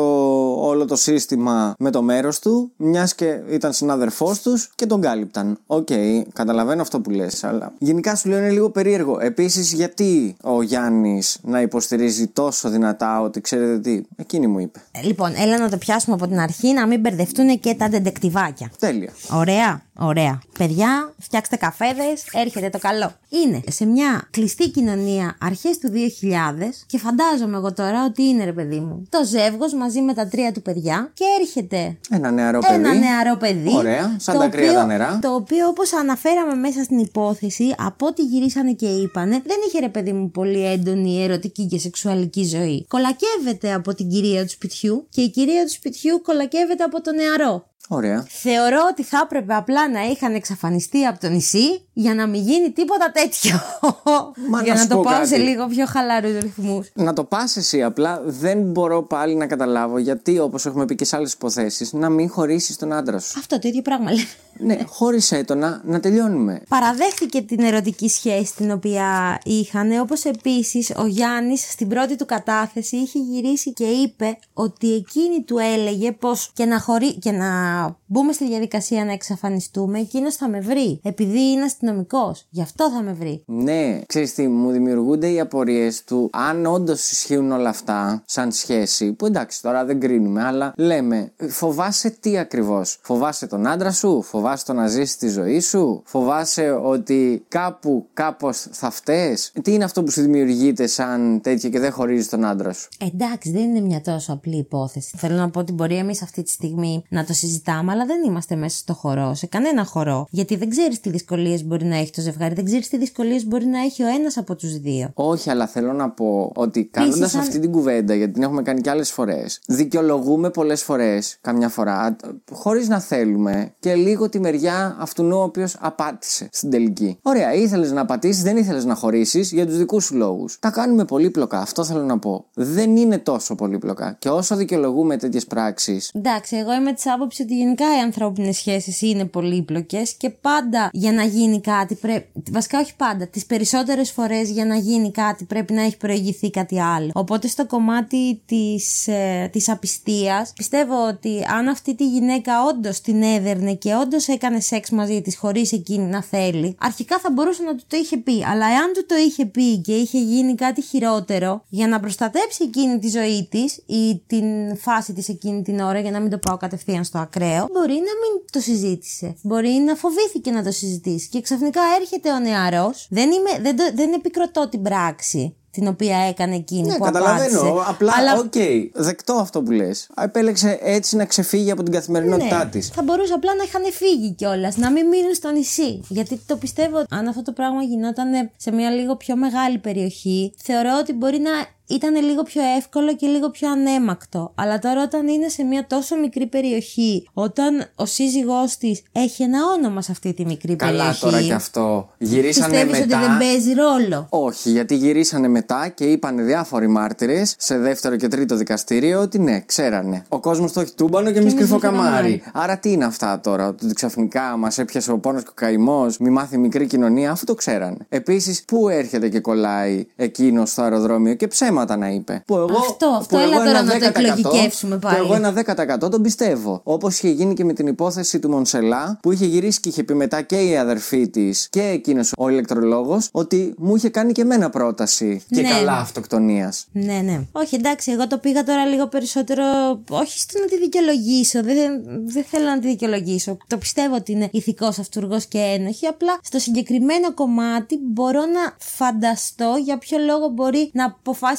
όλο το σύστημα με το μέρος του, μιας και ήταν συνάδελφός τους και τον κάλυπταν. Οκ, καταλαβαίνω αυτό που λες, αλλά γενικά σου λέω είναι λίγο περίεργο. Επίσης, γιατί ο Γιάννης να υποστηρίζει τόσο δυνατά ότι ξέρετε τι, εκείνη μου είπε. Ε, Λοιπόν, έλα να το πιάσουμε από την αρχή να μην μπερδευτούν και τα ντεντεκτιβάκια. Τέλεια. Ωραία, ωραία. Παιδιά, φτιάξτε καφέδες, έρχεται το καλό. Είναι σε μια κλειστή κοινωνία αρχές του 2000 και φαντάζομαι εγώ τώρα ότι είναι ρε παιδί μου. Το ζεύγος μαζί με τα τρία του παιδιά και έρχεται Ένα νεαρό παιδί. ένα νεαρό παιδί. Ωραία, σαν το τα κρύα οποίο- τα νερά. Το οποίο, όπως αναφέραμε μέσα στην υπόθεση, από ό,τι γυρίσανε και είπανε, δεν είχε ρε παιδί μου πολύ έντονη ερωτική και σεξουαλική ζωή. Κολακεύεται από την κυρία του σπιτιού και η κυρία του σπιτιού κολακεύεται από το νεαρό. Ωραία. Θεωρώ ότι θα έπρεπε απλά να είχαν εξαφανιστεί από το νησί για να μην γίνει τίποτα τέτοιο. Μα για να να, σου το πω πάω σε κάτι. λίγο πιο χαλαρού ρυθμούς. Να το πας εσύ, απλά δεν μπορώ πάλι να καταλάβω γιατί, όπως έχουμε πει και σε άλλες υποθέσεις, να μην χωρίσεις τον άντρα σου. Αυτό το ίδιο πράγμα λέμε. ναι, χώρισέ το να, να τελειώνουμε. Παραδέχτηκε την ερωτική σχέση την οποία είχαν, όπως επίσης ο Γιάννης στην πρώτη του κατάθεση είχε γυρίσει και είπε ότι εκείνη του έλεγε πως και να, χωρί... και να μπούμε στη διαδικασία να εξαφανιστούμε, εκείνος θα με βρει, επειδή είναι αστυνομικός. Γι' αυτό θα με βρει. Ναι, ξέρεις τι, μου δημιουργούνται οι απορίες του αν όντως ισχύουν όλα αυτά σαν σχέση, που εντάξει τώρα δεν κρίνουμε, αλλά λέμε, φοβάσαι τι ακριβώς; Φοβάσαι τον άντρα σου, φοβάσαι το να ζήσει τη ζωή σου, φοβάσαι ότι κάπου κάπως θα φταίς. Τι είναι αυτό που σου δημιουργείται σαν τέτοιο και δεν χωρίζει τον άντρα σου; Εντάξει, δεν είναι μια τόσο απλή υπόθεση. Θέλω να πω ότι μπορεί εμείς αυτή τη στιγμή να το συζητάμε, αλλά δεν είμαστε μέσα στο χορό, σε κανένα χορό. Γιατί δεν ξέρεις τι δυσκολίες μπορεί να έχει το ζευγάρι, δεν ξέρεις τι δυσκολίες μπορεί να έχει ο ένας από τους δύο. Όχι, αλλά θέλω να πω ότι κάνοντας σαν- αυτή την κουβέντα, γιατί την έχουμε κάνει και άλλες φορές, δικαιολογούμε πολλές φορές, καμιά φορά, χωρίς να θέλουμε και λίγο τη μεριά αυτού ο οποίος απάτησε στην τελική. Ωραία, ήθελες να πατήσεις, δεν ήθελες να χωρίσεις για τους δικούς σου λόγους. Τα κάνουμε πολύπλοκα, αυτό θέλω να πω. Δεν είναι τόσο πολύπλοκα. Και όσο δικαιολογούμε τέτοιες πράξει, Εντάξει, εγώ είμαι της άποψης ότι γενικά οι ανθρώπινες σχέσεις είναι πολύπλοκες και πάντα για να γίνει κάτι πρέπει. Βασικά, όχι πάντα. Τις περισσότερες φορές για να γίνει κάτι πρέπει να έχει προηγηθεί κάτι άλλο. Οπότε στο κομμάτι της ε, της απιστίας, πιστεύω ότι αν αυτή τη γυναίκα όντως την έδερνε και όντως έκανε σεξ μαζί της χωρίς εκείνη να θέλει, αρχικά θα μπορούσε να του το είχε πει. Αλλά εάν του το είχε πει και είχε γίνει κάτι χειρότερο για να προστατέψει εκείνη τη ζωή της ή την φάση της εκείνη την ώρα, για να μην το πάω κατευθείαν στο ακραίο, μπορεί να μην το συζήτησε. Μπορεί να φοβήθηκε να το συζητήσει. Και ξαφνικά έρχεται ο νεαρός. Δεν, δεν, δεν επικροτώ την πράξη την οποία έκανε εκείνη ναι, που καταλαβαίνω. απάντησε. Απλά, Αλλά... οκ, okay, δεκτό αυτό που λες. Επέλεξε έτσι να ξεφύγει από την καθημερινότητά ναι, της. Θα μπορούσε απλά να είχαν φύγει κιόλας, να μην μείνουν στο νησί. Γιατί το πιστεύω, αν αυτό το πράγμα γινόταν σε μια λίγο πιο μεγάλη περιοχή, θεωρώ ότι μπορεί να ήταν λίγο πιο εύκολο και λίγο πιο αναίμακτο. Αλλά τώρα όταν είναι σε μια τόσο μικρή περιοχή, όταν ο σύζυγός της έχει ένα όνομα σε αυτή τη μικρή Καλά, περιοχή. τώρα και αυτό. Γυρίσανε πιστεύεις μετά. ότι δεν παίζει ρόλο; Όχι, γιατί γυρίσανε μετά και είπαν διάφοροι μάρτυρες σε δεύτερο και τρίτο δικαστήριο ότι ναι, ξέρανε. Ο κόσμος το έχει τούμπανο και εμείς εμείς κρυφό κρυφό καμάρι. καμάρι. Άρα τι είναι αυτά τώρα, ότι ξαφνικά μας έπιασε ο πόνος και ο καημός, μη μάθει μικρή κοινωνία, αφού το ξέρανε. Επίσης, πού έρχεται και κολλάει εκείνος στο αεροδρόμιο και ψέματα να είπε. Που εγώ, Αυτό, αυτό, που έλα εγώ τώρα ένα να το 10% εκλογικεύσουμε πάλι. Που εγώ ένα 10% τον πιστεύω. Όπως είχε γίνει και με την υπόθεση του Μονσελά, που είχε γυρίσει και είχε πει μετά και η αδερφή της και εκείνος ο ηλεκτρολόγος, ότι μου είχε κάνει και εμένα πρόταση και Ναι. καλά αυτοκτονίας. Ναι, ναι. Όχι, εντάξει, εγώ το πήγα τώρα λίγο περισσότερο. Όχι στο να τη δικαιολογήσω. Δεν, δεν θέλω να τη δικαιολογήσω. Το πιστεύω ότι είναι ηθικός αυτούργος και ένοχη. Απλά στο συγκεκριμένο κομμάτι μπορώ να φανταστώ για ποιο λόγο μπορεί να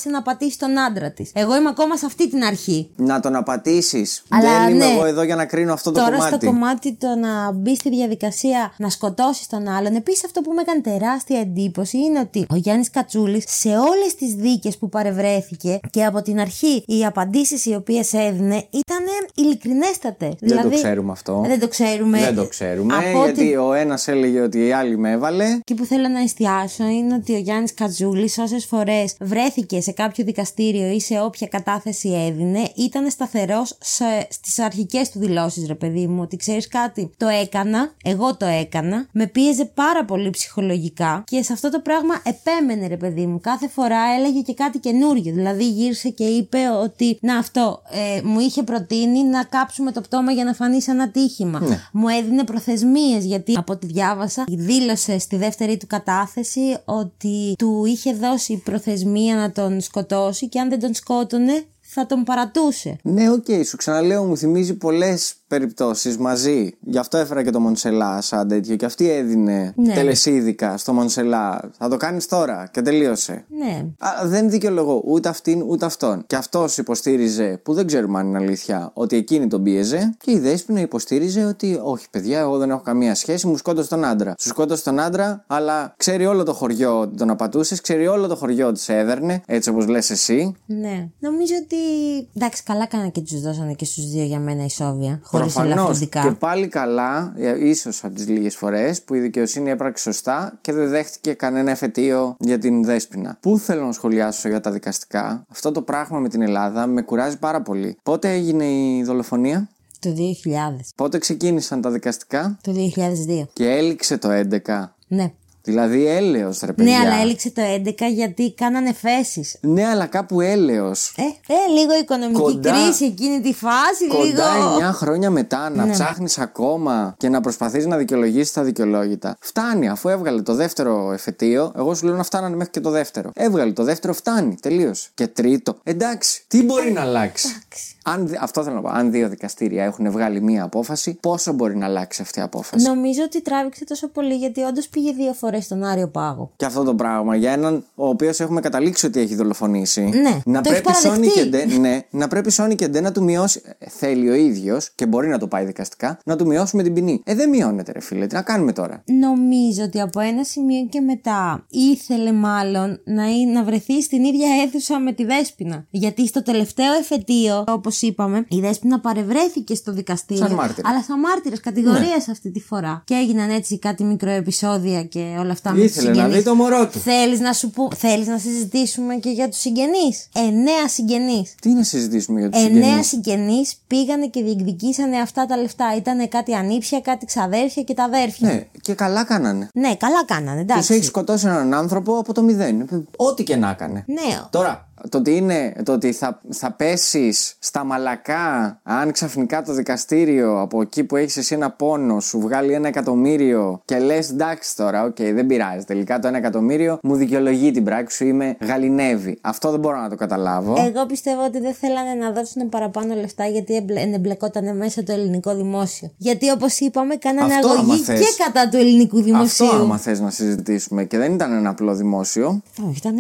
αποφάσισε να πατήσει τον άντρα της. Εγώ είμαι ακόμα σε αυτή την αρχή. Να τον απατήσεις. Αλλά Δεν είμαι ναι. εγώ εδώ για να κρίνω αυτό το Τώρα κομμάτι. στο κομμάτι το να μπει στη διαδικασία να σκοτώσεις τον άλλον. Επίσης, αυτό που με έκανε τεράστια εντύπωση είναι ότι ο Γιάννης Κατσούλης σε όλες τις δίκες που παρευρέθηκε και από την αρχή οι απαντήσεις οι οποίες έδινε ήταν ειλικρινέστατε. Δεν το ξέρουμε αυτό. Δεν το ξέρουμε. Δεν το ξέρουμε. Από γιατί ό,τι- ο ένας έλεγε ότι η άλλη με έβαλε. Εκεί που θέλω να εστιάσω είναι ότι ο Γιάννης Κατζούλη, όσες φορές βρέθηκε σε κάποιο δικαστήριο ή σε όποια κατάθεση έδινε, ήταν σταθερός στις αρχικές του δηλώσεις, ρε παιδί μου. Ότι ξέρεις κάτι, το έκανα, εγώ το έκανα, με πίεζε πάρα πολύ ψυχολογικά και σε αυτό το πράγμα επέμενε, ρε παιδί μου. Κάθε φορά έλεγε και κάτι καινούριο. Δηλαδή γύρισε και είπε ότι να αυτό, ε, μου είχε προτείνει να κάψουμε το πτώμα για να φανεί σαν ατύχημα. Μου έδινε προθεσμίες γιατί από ό,τι διάβασα δήλωσε στη δεύτερη του κατάθεση ότι του είχε δώσει προθεσμία να τον σκοτώσει και αν δεν τον σκότωνε θα τον παρατούσε. Ναι, οκ, σου ξαναλέω, μου θυμίζει πολλές περιπτώσεις μαζί. Γι' αυτό έφερα και το Μονσελά σαν τέτοιο. Και αυτή έδινε Ναι. τελεσίδικα στο Μονσελά. Θα το κάνεις τώρα και τελείωσε. Ναι. Α, δεν δικαιολογώ ούτε αυτήν ούτε αυτόν. Και αυτός υποστήριζε, που δεν ξέρουμε αν είναι αλήθεια, ότι εκείνη τον πίεζε. Και η Δέσποινα υποστήριζε ότι, όχι παιδιά, εγώ δεν έχω καμία σχέση, μου σκότωσε τον άντρα. Σου σκότωσε τον άντρα, αλλά ξέρει όλο το χωριό ότι τον απατούσες, ξέρει όλο το χωριό ότι σε έδερνε, έτσι όπως λες εσύ. Ναι. Νομίζω ότι. Εντάξει, καλά κάνανε και τους δώσανε και στους δύο για μένα ισόβια. Χωρίς Προφανώς. ελαφρυντικά. Και πάλι καλά, ίσως από τις λίγες φορές που η δικαιοσύνη έπραξε σωστά και δεν δέχτηκε κανένα εφετείο για την δέσποινα. Πού θέλω να σχολιάσω για τα δικαστικά; Αυτό το πράγμα με την Ελλάδα με κουράζει πάρα πολύ. Πότε έγινε η δολοφονία, Το 2000. πότε ξεκίνησαν τα δικαστικά; Το 2002. και έληξε το 11. Ναι. Δηλαδή έλεος ρε Ναι, παιδιά. αλλά έληξε το 11 γιατί κάνανε φέσεις. Ναι, αλλά κάπου έλεος. Ε, ε, λίγο οικονομική Κοντά- κρίση εκείνη τη φάση, Κοντά λίγο. 9 χρόνια μετά να Ναι. ψάχνεις ακόμα και να προσπαθείς να δικαιολογήσεις τα δικαιολόγητα. Φτάνει, αφού έβγαλε το δεύτερο εφετείο, εγώ σου λέω να φτάνανε μέχρι και το δεύτερο. Έβγαλε το δεύτερο, φτάνει, τελείωσε. Και τρίτο, εντάξει, τι μπορεί να αλλάξει; Εντάξει. Αν, δι- αυτό θέλω να πω. Αν δύο δικαστήρια έχουν βγάλει μία απόφαση, πόσο μπορεί να αλλάξει αυτή η απόφαση; Νομίζω ότι τράβηξε τόσο πολύ γιατί όντως πήγε δύο φορές στον Άριο Πάγο. Και αυτό το πράγμα για έναν ο οποίος έχουμε καταλήξει ότι έχει δολοφονήσει. Ναι, να το έχεις πρέπει Sony παραδεχτεί. και Ντε, ναι, να πρέπει Sony και Ντε να του μειώσει. ε, Θέλει ο ίδιος και μπορεί να το πάει δικαστικά, να του μειώσουμε την ποινή. Ε, δεν μειώνεται, ρε φίλε. Τι να κάνουμε τώρα; Νομίζω ότι από ένα σημείο και μετά ήθελε μάλλον να, είναι- να βρεθεί στην ίδια αίθουσα με τη Δέσποινα. Γιατί στο τελευταίο εφετείο, όπως είπαμε, η Δέσποινα παρευρέθηκε στο δικαστήριο. Σαν μάρτυρας. Αλλά σαν μάρτυρα κατηγορία αυτή τη φορά. Και έγιναν έτσι κάτι μικροεπισόδια και όλα αυτά με Ήθελε τους να συγγενείς. δει το μωρό του. Θέλεις να, σου που... Θέλεις να συζητήσουμε και για τους συγγενείς. Εννέα συγγενείς. Τι να συζητήσουμε για τους Εννέα συγγενείς; συγγενείς πήγανε και διεκδικήσανε αυτά τα λεφτά. Ήτανε κάτι ανήψια, κάτι ξαδέρφια και τα αδέρφια. Ναι, και καλά κάνανε. Ναι, καλά κάνανε, Τους εντάξει. έχεις σκοτώσει έναν άνθρωπο από το μηδέν. Ό,τι και να έκανε. Ναι, Τώρα, το ότι, είναι, το ότι θα, θα πέσεις στα μαλακά αν ξαφνικά το δικαστήριο από εκεί που έχεις εσύ ένα πόνο σου βγάλει ένα εκατομμύριο και λες εντάξει τώρα, οκ, δεν πειράζει. Τελικά το ένα εκατομμύριο μου δικαιολογεί την πράξη σου, με γαληνεύει. Αυτό δεν μπορώ να το καταλάβω. Εγώ πιστεύω ότι δεν θέλανε να δώσουν παραπάνω λεφτά γιατί εμπλε- εμπλεκόταν μέσα το ελληνικό δημόσιο. Γιατί όπως είπαμε, κάνανε Αυτό, άμα αγωγή θες. και κατά του ελληνικού δημοσίου. Αυτό άμα θες να συζητήσουμε και δεν ήταν ένα απλό δημόσιο. Όχι, ήταν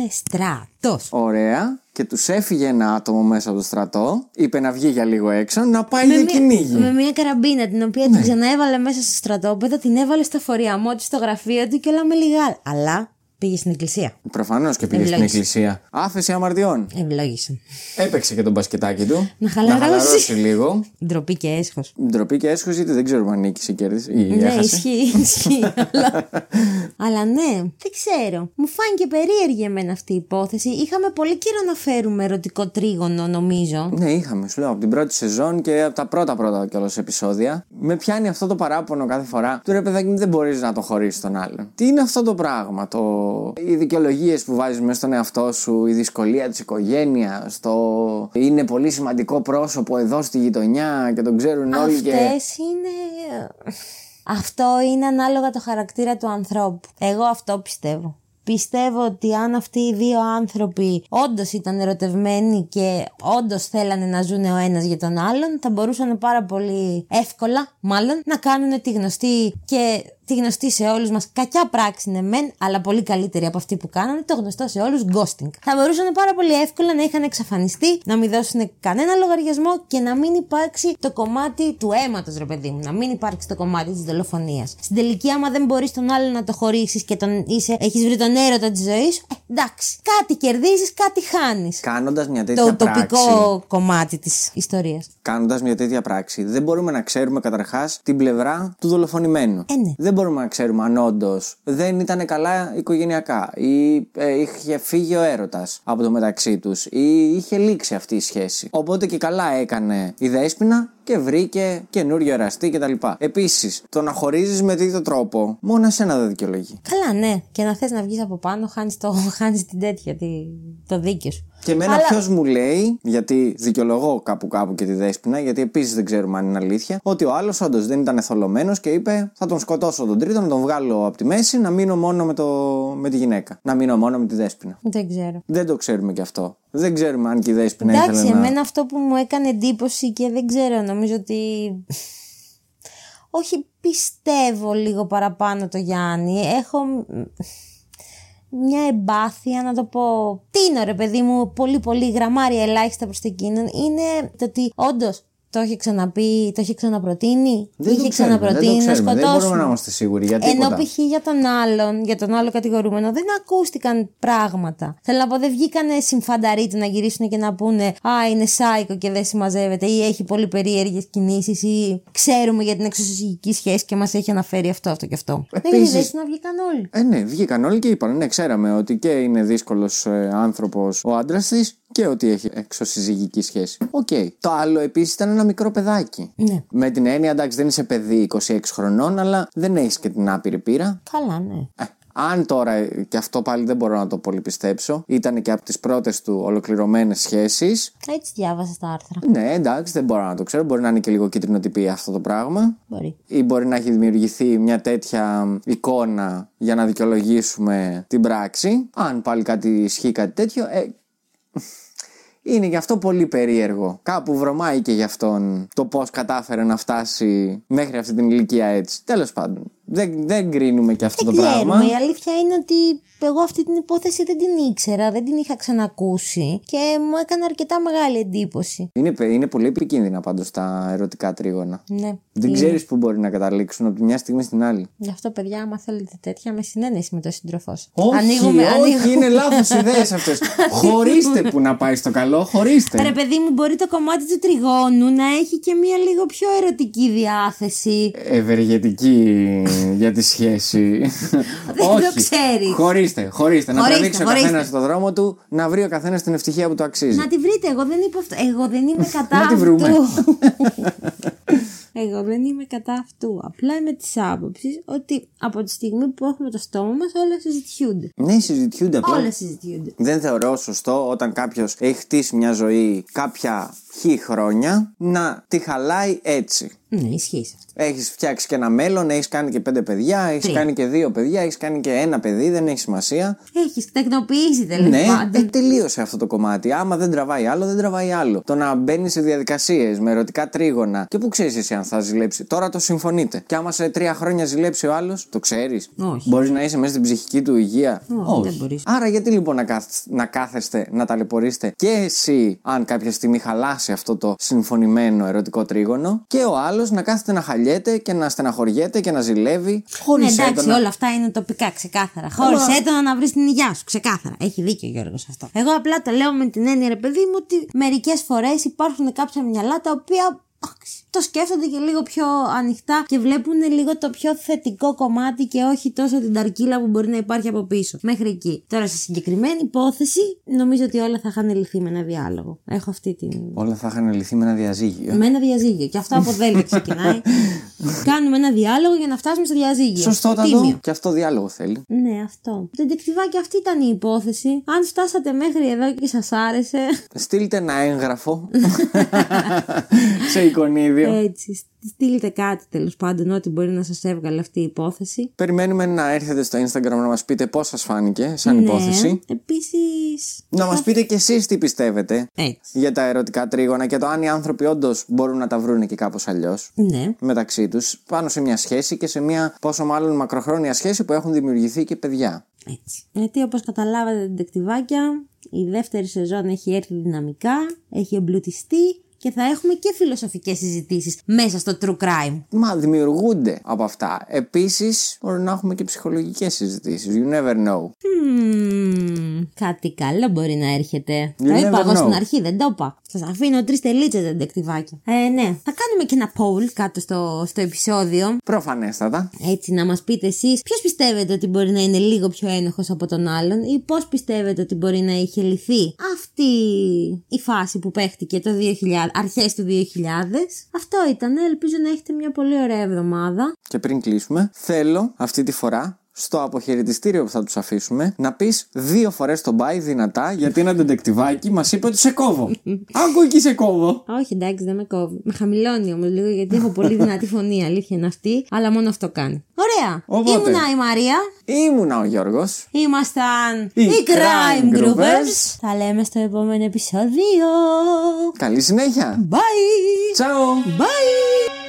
στρατό. Ωραία. Και τους έφυγε ένα άτομο μέσα από το στρατό. Είπε να βγει για λίγο έξω, να πάει για κυνήγι. με μια καραμπίνα την οποία Ναι. την ξαναέβαλε μέσα στο στρατόπεδο, την έβαλε στο φοριαμό τη στο γραφείο του και όλα με λιγά. Αλλά πήγε στην εκκλησία. Προφανώς και πήγε στην Ευλόγησε. εκκλησία. Άφεση αμαρτιών. Ευλόγησε. Έπαιξε και το μπασκετάκι του. Να χαλαρώσει. χαλαρώσει λίγο. Ντροπή και έσχος. Ντροπή και έσχος, είτε δεν ξέρουμε αν νίκησε ή κέρδισε. Ή Ναι, έχασε. ισχύει, ισχύει. αλλά... αλλά ναι, δεν ξέρω. Μου φάνηκε περίεργη εμένα αυτή η υπόθεση. Είχαμε πολύ καιρό να φέρουμε ερωτικό τρίγωνο, νομίζω. Ναι, είχαμε, σου λέω, από την πρώτη σεζόν και από τα πρώτα πρώτα κιόλας επεισόδια. Με πιάνει αυτό το παράπονο κάθε φορά. Του ρε παιδάκι μου, δεν μπορείς να το χωρίσεις τον άλλον. Τι είναι αυτό το πράγμα, το... οι δικαιολογίες που βάζεις μέσα στον εαυτό σου, η δυσκολία της οικογένειας, το είναι πολύ σημαντικό πρόσωπο εδώ στη γειτονιά και τον ξέρουν όλοι και. Αυτές είναι... Αυτό είναι ανάλογα το χαρακτήρα του ανθρώπου. Εγώ αυτό πιστεύω. Πιστεύω ότι αν αυτοί οι δύο άνθρωποι όντως ήταν ερωτευμένοι και όντως θέλανε να ζουν ο ένας για τον άλλον, θα μπορούσαν πάρα πολύ εύκολα, μάλλον, να κάνουν τη γνωστή και τη γνωστή σε όλους μας κακιά πράξη ναι μεν, αλλά πολύ καλύτερη από αυτή που κάνανε, το γνωστό σε όλους ghosting. Θα μπορούσαν πάρα πολύ εύκολα να είχαν εξαφανιστεί, να μην δώσουν κανένα λογαριασμό και να μην υπάρξει το κομμάτι του αίματος, ρε παιδί μου. Να μην υπάρξει το κομμάτι της δολοφονίας. Στην τελική, άμα δεν μπορείς τον άλλον να το χωρίσεις και τον είσαι, έχεις βρει τον έρωτα της ζωής σου, ε, εντάξει. Κάτι κερδίζεις, κάτι χάνεις. Κάνοντας μια τέτοια Το πράξη. τοπικό κομμάτι της ιστορίας. Κάνοντας μια τέτοια πράξη, δεν μπορούμε να ξέρουμε καταρχάς την πλευρά του δολοφονημένου. Ε, ναι. Δεν μπορούμε να ξέρουμε αν όντως δεν ήταν καλά οικογενειακά ή ε, είχε φύγει ο έρωτας από το μεταξύ τους ή είχε λήξει αυτή η σχέση. Οπότε και καλά έκανε η δέσποινα και βρήκε καινούριο εραστή κτλ. Επίσης, το να χωρίζεις με τέτοιο τρόπο, μόνο εσένα δεν δικαιολογεί. Καλά, ναι. Και να θες να βγεις από πάνω, χάνεις χάνεις την τέτοια, τη, το δίκιο σου. Και εμένα Αλλά- ποιος μου λέει, γιατί δικαιολογώ κάπου κάπου και τη δέσποινα, γιατί επίσης δεν ξέρουμε αν είναι αλήθεια, ότι ο άλλος όντως δεν ήταν εθολωμένος και είπε θα τον σκοτώσω τον τρίτο, να τον βγάλω από τη μέση, να μείνω μόνο με, το, με τη γυναίκα. Να μείνω μόνο με τη δέσποινα. Δεν ξέρω. Δεν το ξέρουμε κι αυτό. Δεν ξέρουμε αν και η δέσποινα Εντάξει, ήθελε να. εμένα αυτό που μου έκανε εντύπωση και δεν ξέρω, νομίζω ότι. Όχι, πιστεύω λίγο παραπάνω το Γιάννη. Έχω μ, μια εμπάθεια να το πω. Τι είναι ρε παιδί μου, πολύ πολύ γραμμάρια ελάχιστα προς το εκείνον. Είναι το ότι όντως το είχε ξαναπεί, το είχε ξαναπροτείνει. Δεν το είχε ξέρουμε, δεν το ξαναπροτείνει να ξέρουμε, δεν σκοτώσουν. μπορούμε να είμαστε σίγουροι για Ενώ τίποτα. π.χ. για τον άλλον, για τον άλλο κατηγορούμενο, δεν ακούστηκαν πράγματα. Θέλω να πω, δεν βγήκανε συμφανταρίτε να γυρίσουν και να πούνε Α, είναι σάικο και δεν συμμαζεύεται, ή έχει πολύ περίεργες κινήσεις, ή ξέρουμε για την εξωσυζυγική σχέση και μας έχει αναφέρει αυτό, αυτό και αυτό. Δεν Επίσης- είδες να βγήκαν όλοι. Ε, ναι, βγήκαν όλοι και είπαν, ναι, ξέραμε ότι και είναι δύσκολος ε, άνθρωπος ο άντρας της και ότι έχει εξωσυζυγική σχέση. Οκ. Το άλλο επίσης ήταν ένα μικρό παιδάκι. Ναι. Με την έννοια, εντάξει, δεν είσαι παιδί 26 χρονών, αλλά δεν έχεις και την άπειρη πείρα. Καλά, ναι. Ε, αν τώρα, ε, και αυτό πάλι δεν μπορώ να το πολύ πιστέψω, ήταν και από τις πρώτες του ολοκληρωμένες σχέσεις. Έτσι διάβασα τα άρθρα. Ναι, εντάξει, δεν μπορώ να το ξέρω. Μπορεί να είναι και λίγο κίτρινο αυτό το πράγμα. Μπορεί. Ή μπορεί να έχει δημιουργηθεί μια τέτοια εικόνα για να δικαιολογήσουμε την πράξη. Αν πάλι κάτι ισχύει κάτι τέτοιο, ε, είναι γι' αυτό πολύ περίεργο. Κάπου βρωμάει και γι' αυτόν το πώς κατάφερε να φτάσει μέχρι αυτή την ηλικία έτσι. Τέλος πάντων. Δεν, δεν κρίνουμε και αυτό Δεν το ξέρουμε. πράγμα. Η αλήθεια είναι ότι εγώ αυτή την υπόθεση δεν την ήξερα, δεν την είχα ξανακούσει και μου έκανε αρκετά μεγάλη εντύπωση. Είναι, πε- είναι πολύ επικίνδυνα πάντως τα ερωτικά τρίγωνα. Ναι. Δεν ξέρεις πού μπορεί να καταλήξουν από τη μια στιγμή στην άλλη. Γι' αυτό, παιδιά, άμα θέλετε τέτοια, με συνένεση με τον σύντροφό σα. Όχι, όχι, είναι λάθος ιδέες αυτές. χωρίστε που να πάει στο καλό, χωρίστε. Ρε παιδί μου, μπορεί το κομμάτι του τριγώνου να έχει και μία λίγο πιο ερωτική διάθεση. Ευεργετική για τη σχέση. Δεν το ξέρεις. Χωρίστε, χωρίστε. Να Χωρίστε, τραβήξει ο χωρίστε. καθένας στο δρόμο του, να βρει ο καθένας την ευτυχία που του αξίζει. Να τη βρείτε, εγώ δεν είπα αυτό. Εγώ δεν είμαι κατά Να τη αυτού. βρούμε. Εγώ δεν είμαι κατά αυτού. Απλά είμαι της άποψης ότι από τη στιγμή που έχουμε το στόμα μας όλα συζητιούνται. Ναι, συζητιούνται απλά. Όλα συζητιούνται. Δεν θεωρώ σωστό όταν κάποιος έχει χτίσει μια ζωή κάποια χι χρόνια να τη χαλάει έτσι. Ναι, ισχύει σε αυτό. Έχεις φτιάξει και ένα μέλλον, έχεις κάνει και πέντε παιδιά, έχεις Τρία. κάνει και δύο παιδιά, έχεις κάνει και ένα παιδί, δεν έχει σημασία. Έχεις τεκνοποιήσει τέλος Ναι, πάντων. ε, τελείωσε αυτό το κομμάτι. Άμα δεν τραβάει άλλο, δεν τραβάει άλλο. Το να μπαίνεις σε διαδικασίες με ερωτικά τρίγωνα. Και πού ξέρεις εσύ αν θα ζηλέψει. Τώρα το συμφωνείτε. Και άμα σε τρία χρόνια ζηλέψει ο άλλος, το ξέρεις. Όχι. Μπορείς να είσαι μέσα στην ψυχική του υγεία. Όχι, δεν μπορείς. Άρα γιατί λοιπόν να, κάθ- να κάθεστε να ταλαιπωρήσετε και εσύ, αν κάποια στιγμή χαλάσει αυτό το συμφωνημένο ερωτικό τρίγωνο, και ο άλλος να κάθεται να χαλιέται και να στεναχωριέται και να ζηλεύει. Χωρίς Ναι, εντάξει, όλα αυτά είναι τοπικά, ξεκάθαρα. Χώρισε το να βρεις την υγειά σου, ξεκάθαρα. Έχει δίκιο ο Γιώργος αυτό. Εγώ απλά το λέω με την έννοια, ρε παιδί μου, ότι μερικές φορές υπάρχουν κάποια μυαλά τα οποία εντάξει, το σκέφτονται και λίγο πιο ανοιχτά και βλέπουν λίγο το πιο θετικό κομμάτι και όχι τόσο την ταρκύλα που μπορεί να υπάρχει από πίσω. Μέχρι εκεί. Τώρα, σε συγκεκριμένη υπόθεση, νομίζω ότι όλα θα είχαν λυθεί με ένα διάλογο. Έχω αυτή την. Όλα θα είχαν λυθεί με ένα διαζύγιο. Με ένα διαζύγιο. Και αυτό από δεν ξεκινάει. Κάνουμε ένα διάλογο για να φτάσουμε στο διαζύγιο. Σωστότατο. Τίμιο. Και αυτό διάλογο θέλει. Ναι, αυτό. Το ντεκτιβάκι αυτή ήταν η υπόθεση. Αν φτάσατε μέχρι εδώ και σας άρεσε. Στείλτε ένα έγγραφο σε εικονίδιο. Έτσι. σ- Στείλτε κάτι τέλος πάντων, ό,τι μπορεί να σας έβγαλε αυτή η υπόθεση. Περιμένουμε να έρθετε στο Instagram να μας πείτε πώς σας φάνηκε σαν Ναι. υπόθεση. Επίσης. Να μας πείτε κι εσείς τι πιστεύετε Έτσι. για τα ερωτικά τρίγωνα και το αν οι άνθρωποι όντως μπορούν να τα βρούνε και κάπως αλλιώς Ναι. μεταξύ τους πάνω σε μια σχέση και σε μια πόσο μάλλον μακροχρόνια σχέση που έχουν δημιουργηθεί και παιδιά. Έτσι. Γιατί όπως καταλάβατε, ντεκτιβάκια, η δεύτερη σεζόν έχει έρθει δυναμικά, έχει εμπλουτιστεί και θα έχουμε και φιλοσοφικές συζητήσεις μέσα στο true crime. Μα δημιουργούνται από αυτά. Επίσης μπορεί να έχουμε και ψυχολογικές συζητήσεις. You never know. Μμμ, κάτι καλό μπορεί να έρχεται. You το είπα never εγώ know. στην αρχή, δεν το είπα. Σας αφήνω τρεις τελίτσε δεντεκτιβάκια. Ε, ναι. Θα κάνουμε και ένα poll κάτω στο, στο επεισόδιο. Προφανέστατα. Έτσι, να μας πείτε εσείς ποιος πιστεύετε ότι μπορεί να είναι λίγο πιο ένοχος από τον άλλον ή πώς πιστεύετε ότι μπορεί να είχε λυθεί αυτή η φάση που παίχτηκε το 2000, αρχές του 2000. Αυτό ήταν. Ελπίζω να έχετε μια πολύ ωραία εβδομάδα. Και πριν κλείσουμε, θέλω αυτή τη φορά στο αποχαιρετιστήριο που θα τους αφήσουμε να πεις δύο φορές τον μπάι δυνατά γιατί ένα ντεντεκτιβάκι μας είπε ότι σε κόβω. Άκου εκεί σε κόβω. Όχι, εντάξει, δεν με κόβει. Με χαμηλώνει όμως λίγο γιατί έχω πολύ δυνατή φωνή. Αλήθεια είναι αυτή, αλλά μόνο αυτό κάνει. Ωραία. Οπότε. Ήμουνα η Μαρία. Ήμουνα ο Γιώργος. Ήμασταν Οι οι Crime Crime Groupers. Groupers. Θα λέμε στο επόμενο επεισόδιο. Καλή συνέχεια. Bye. Τσάω. Bye.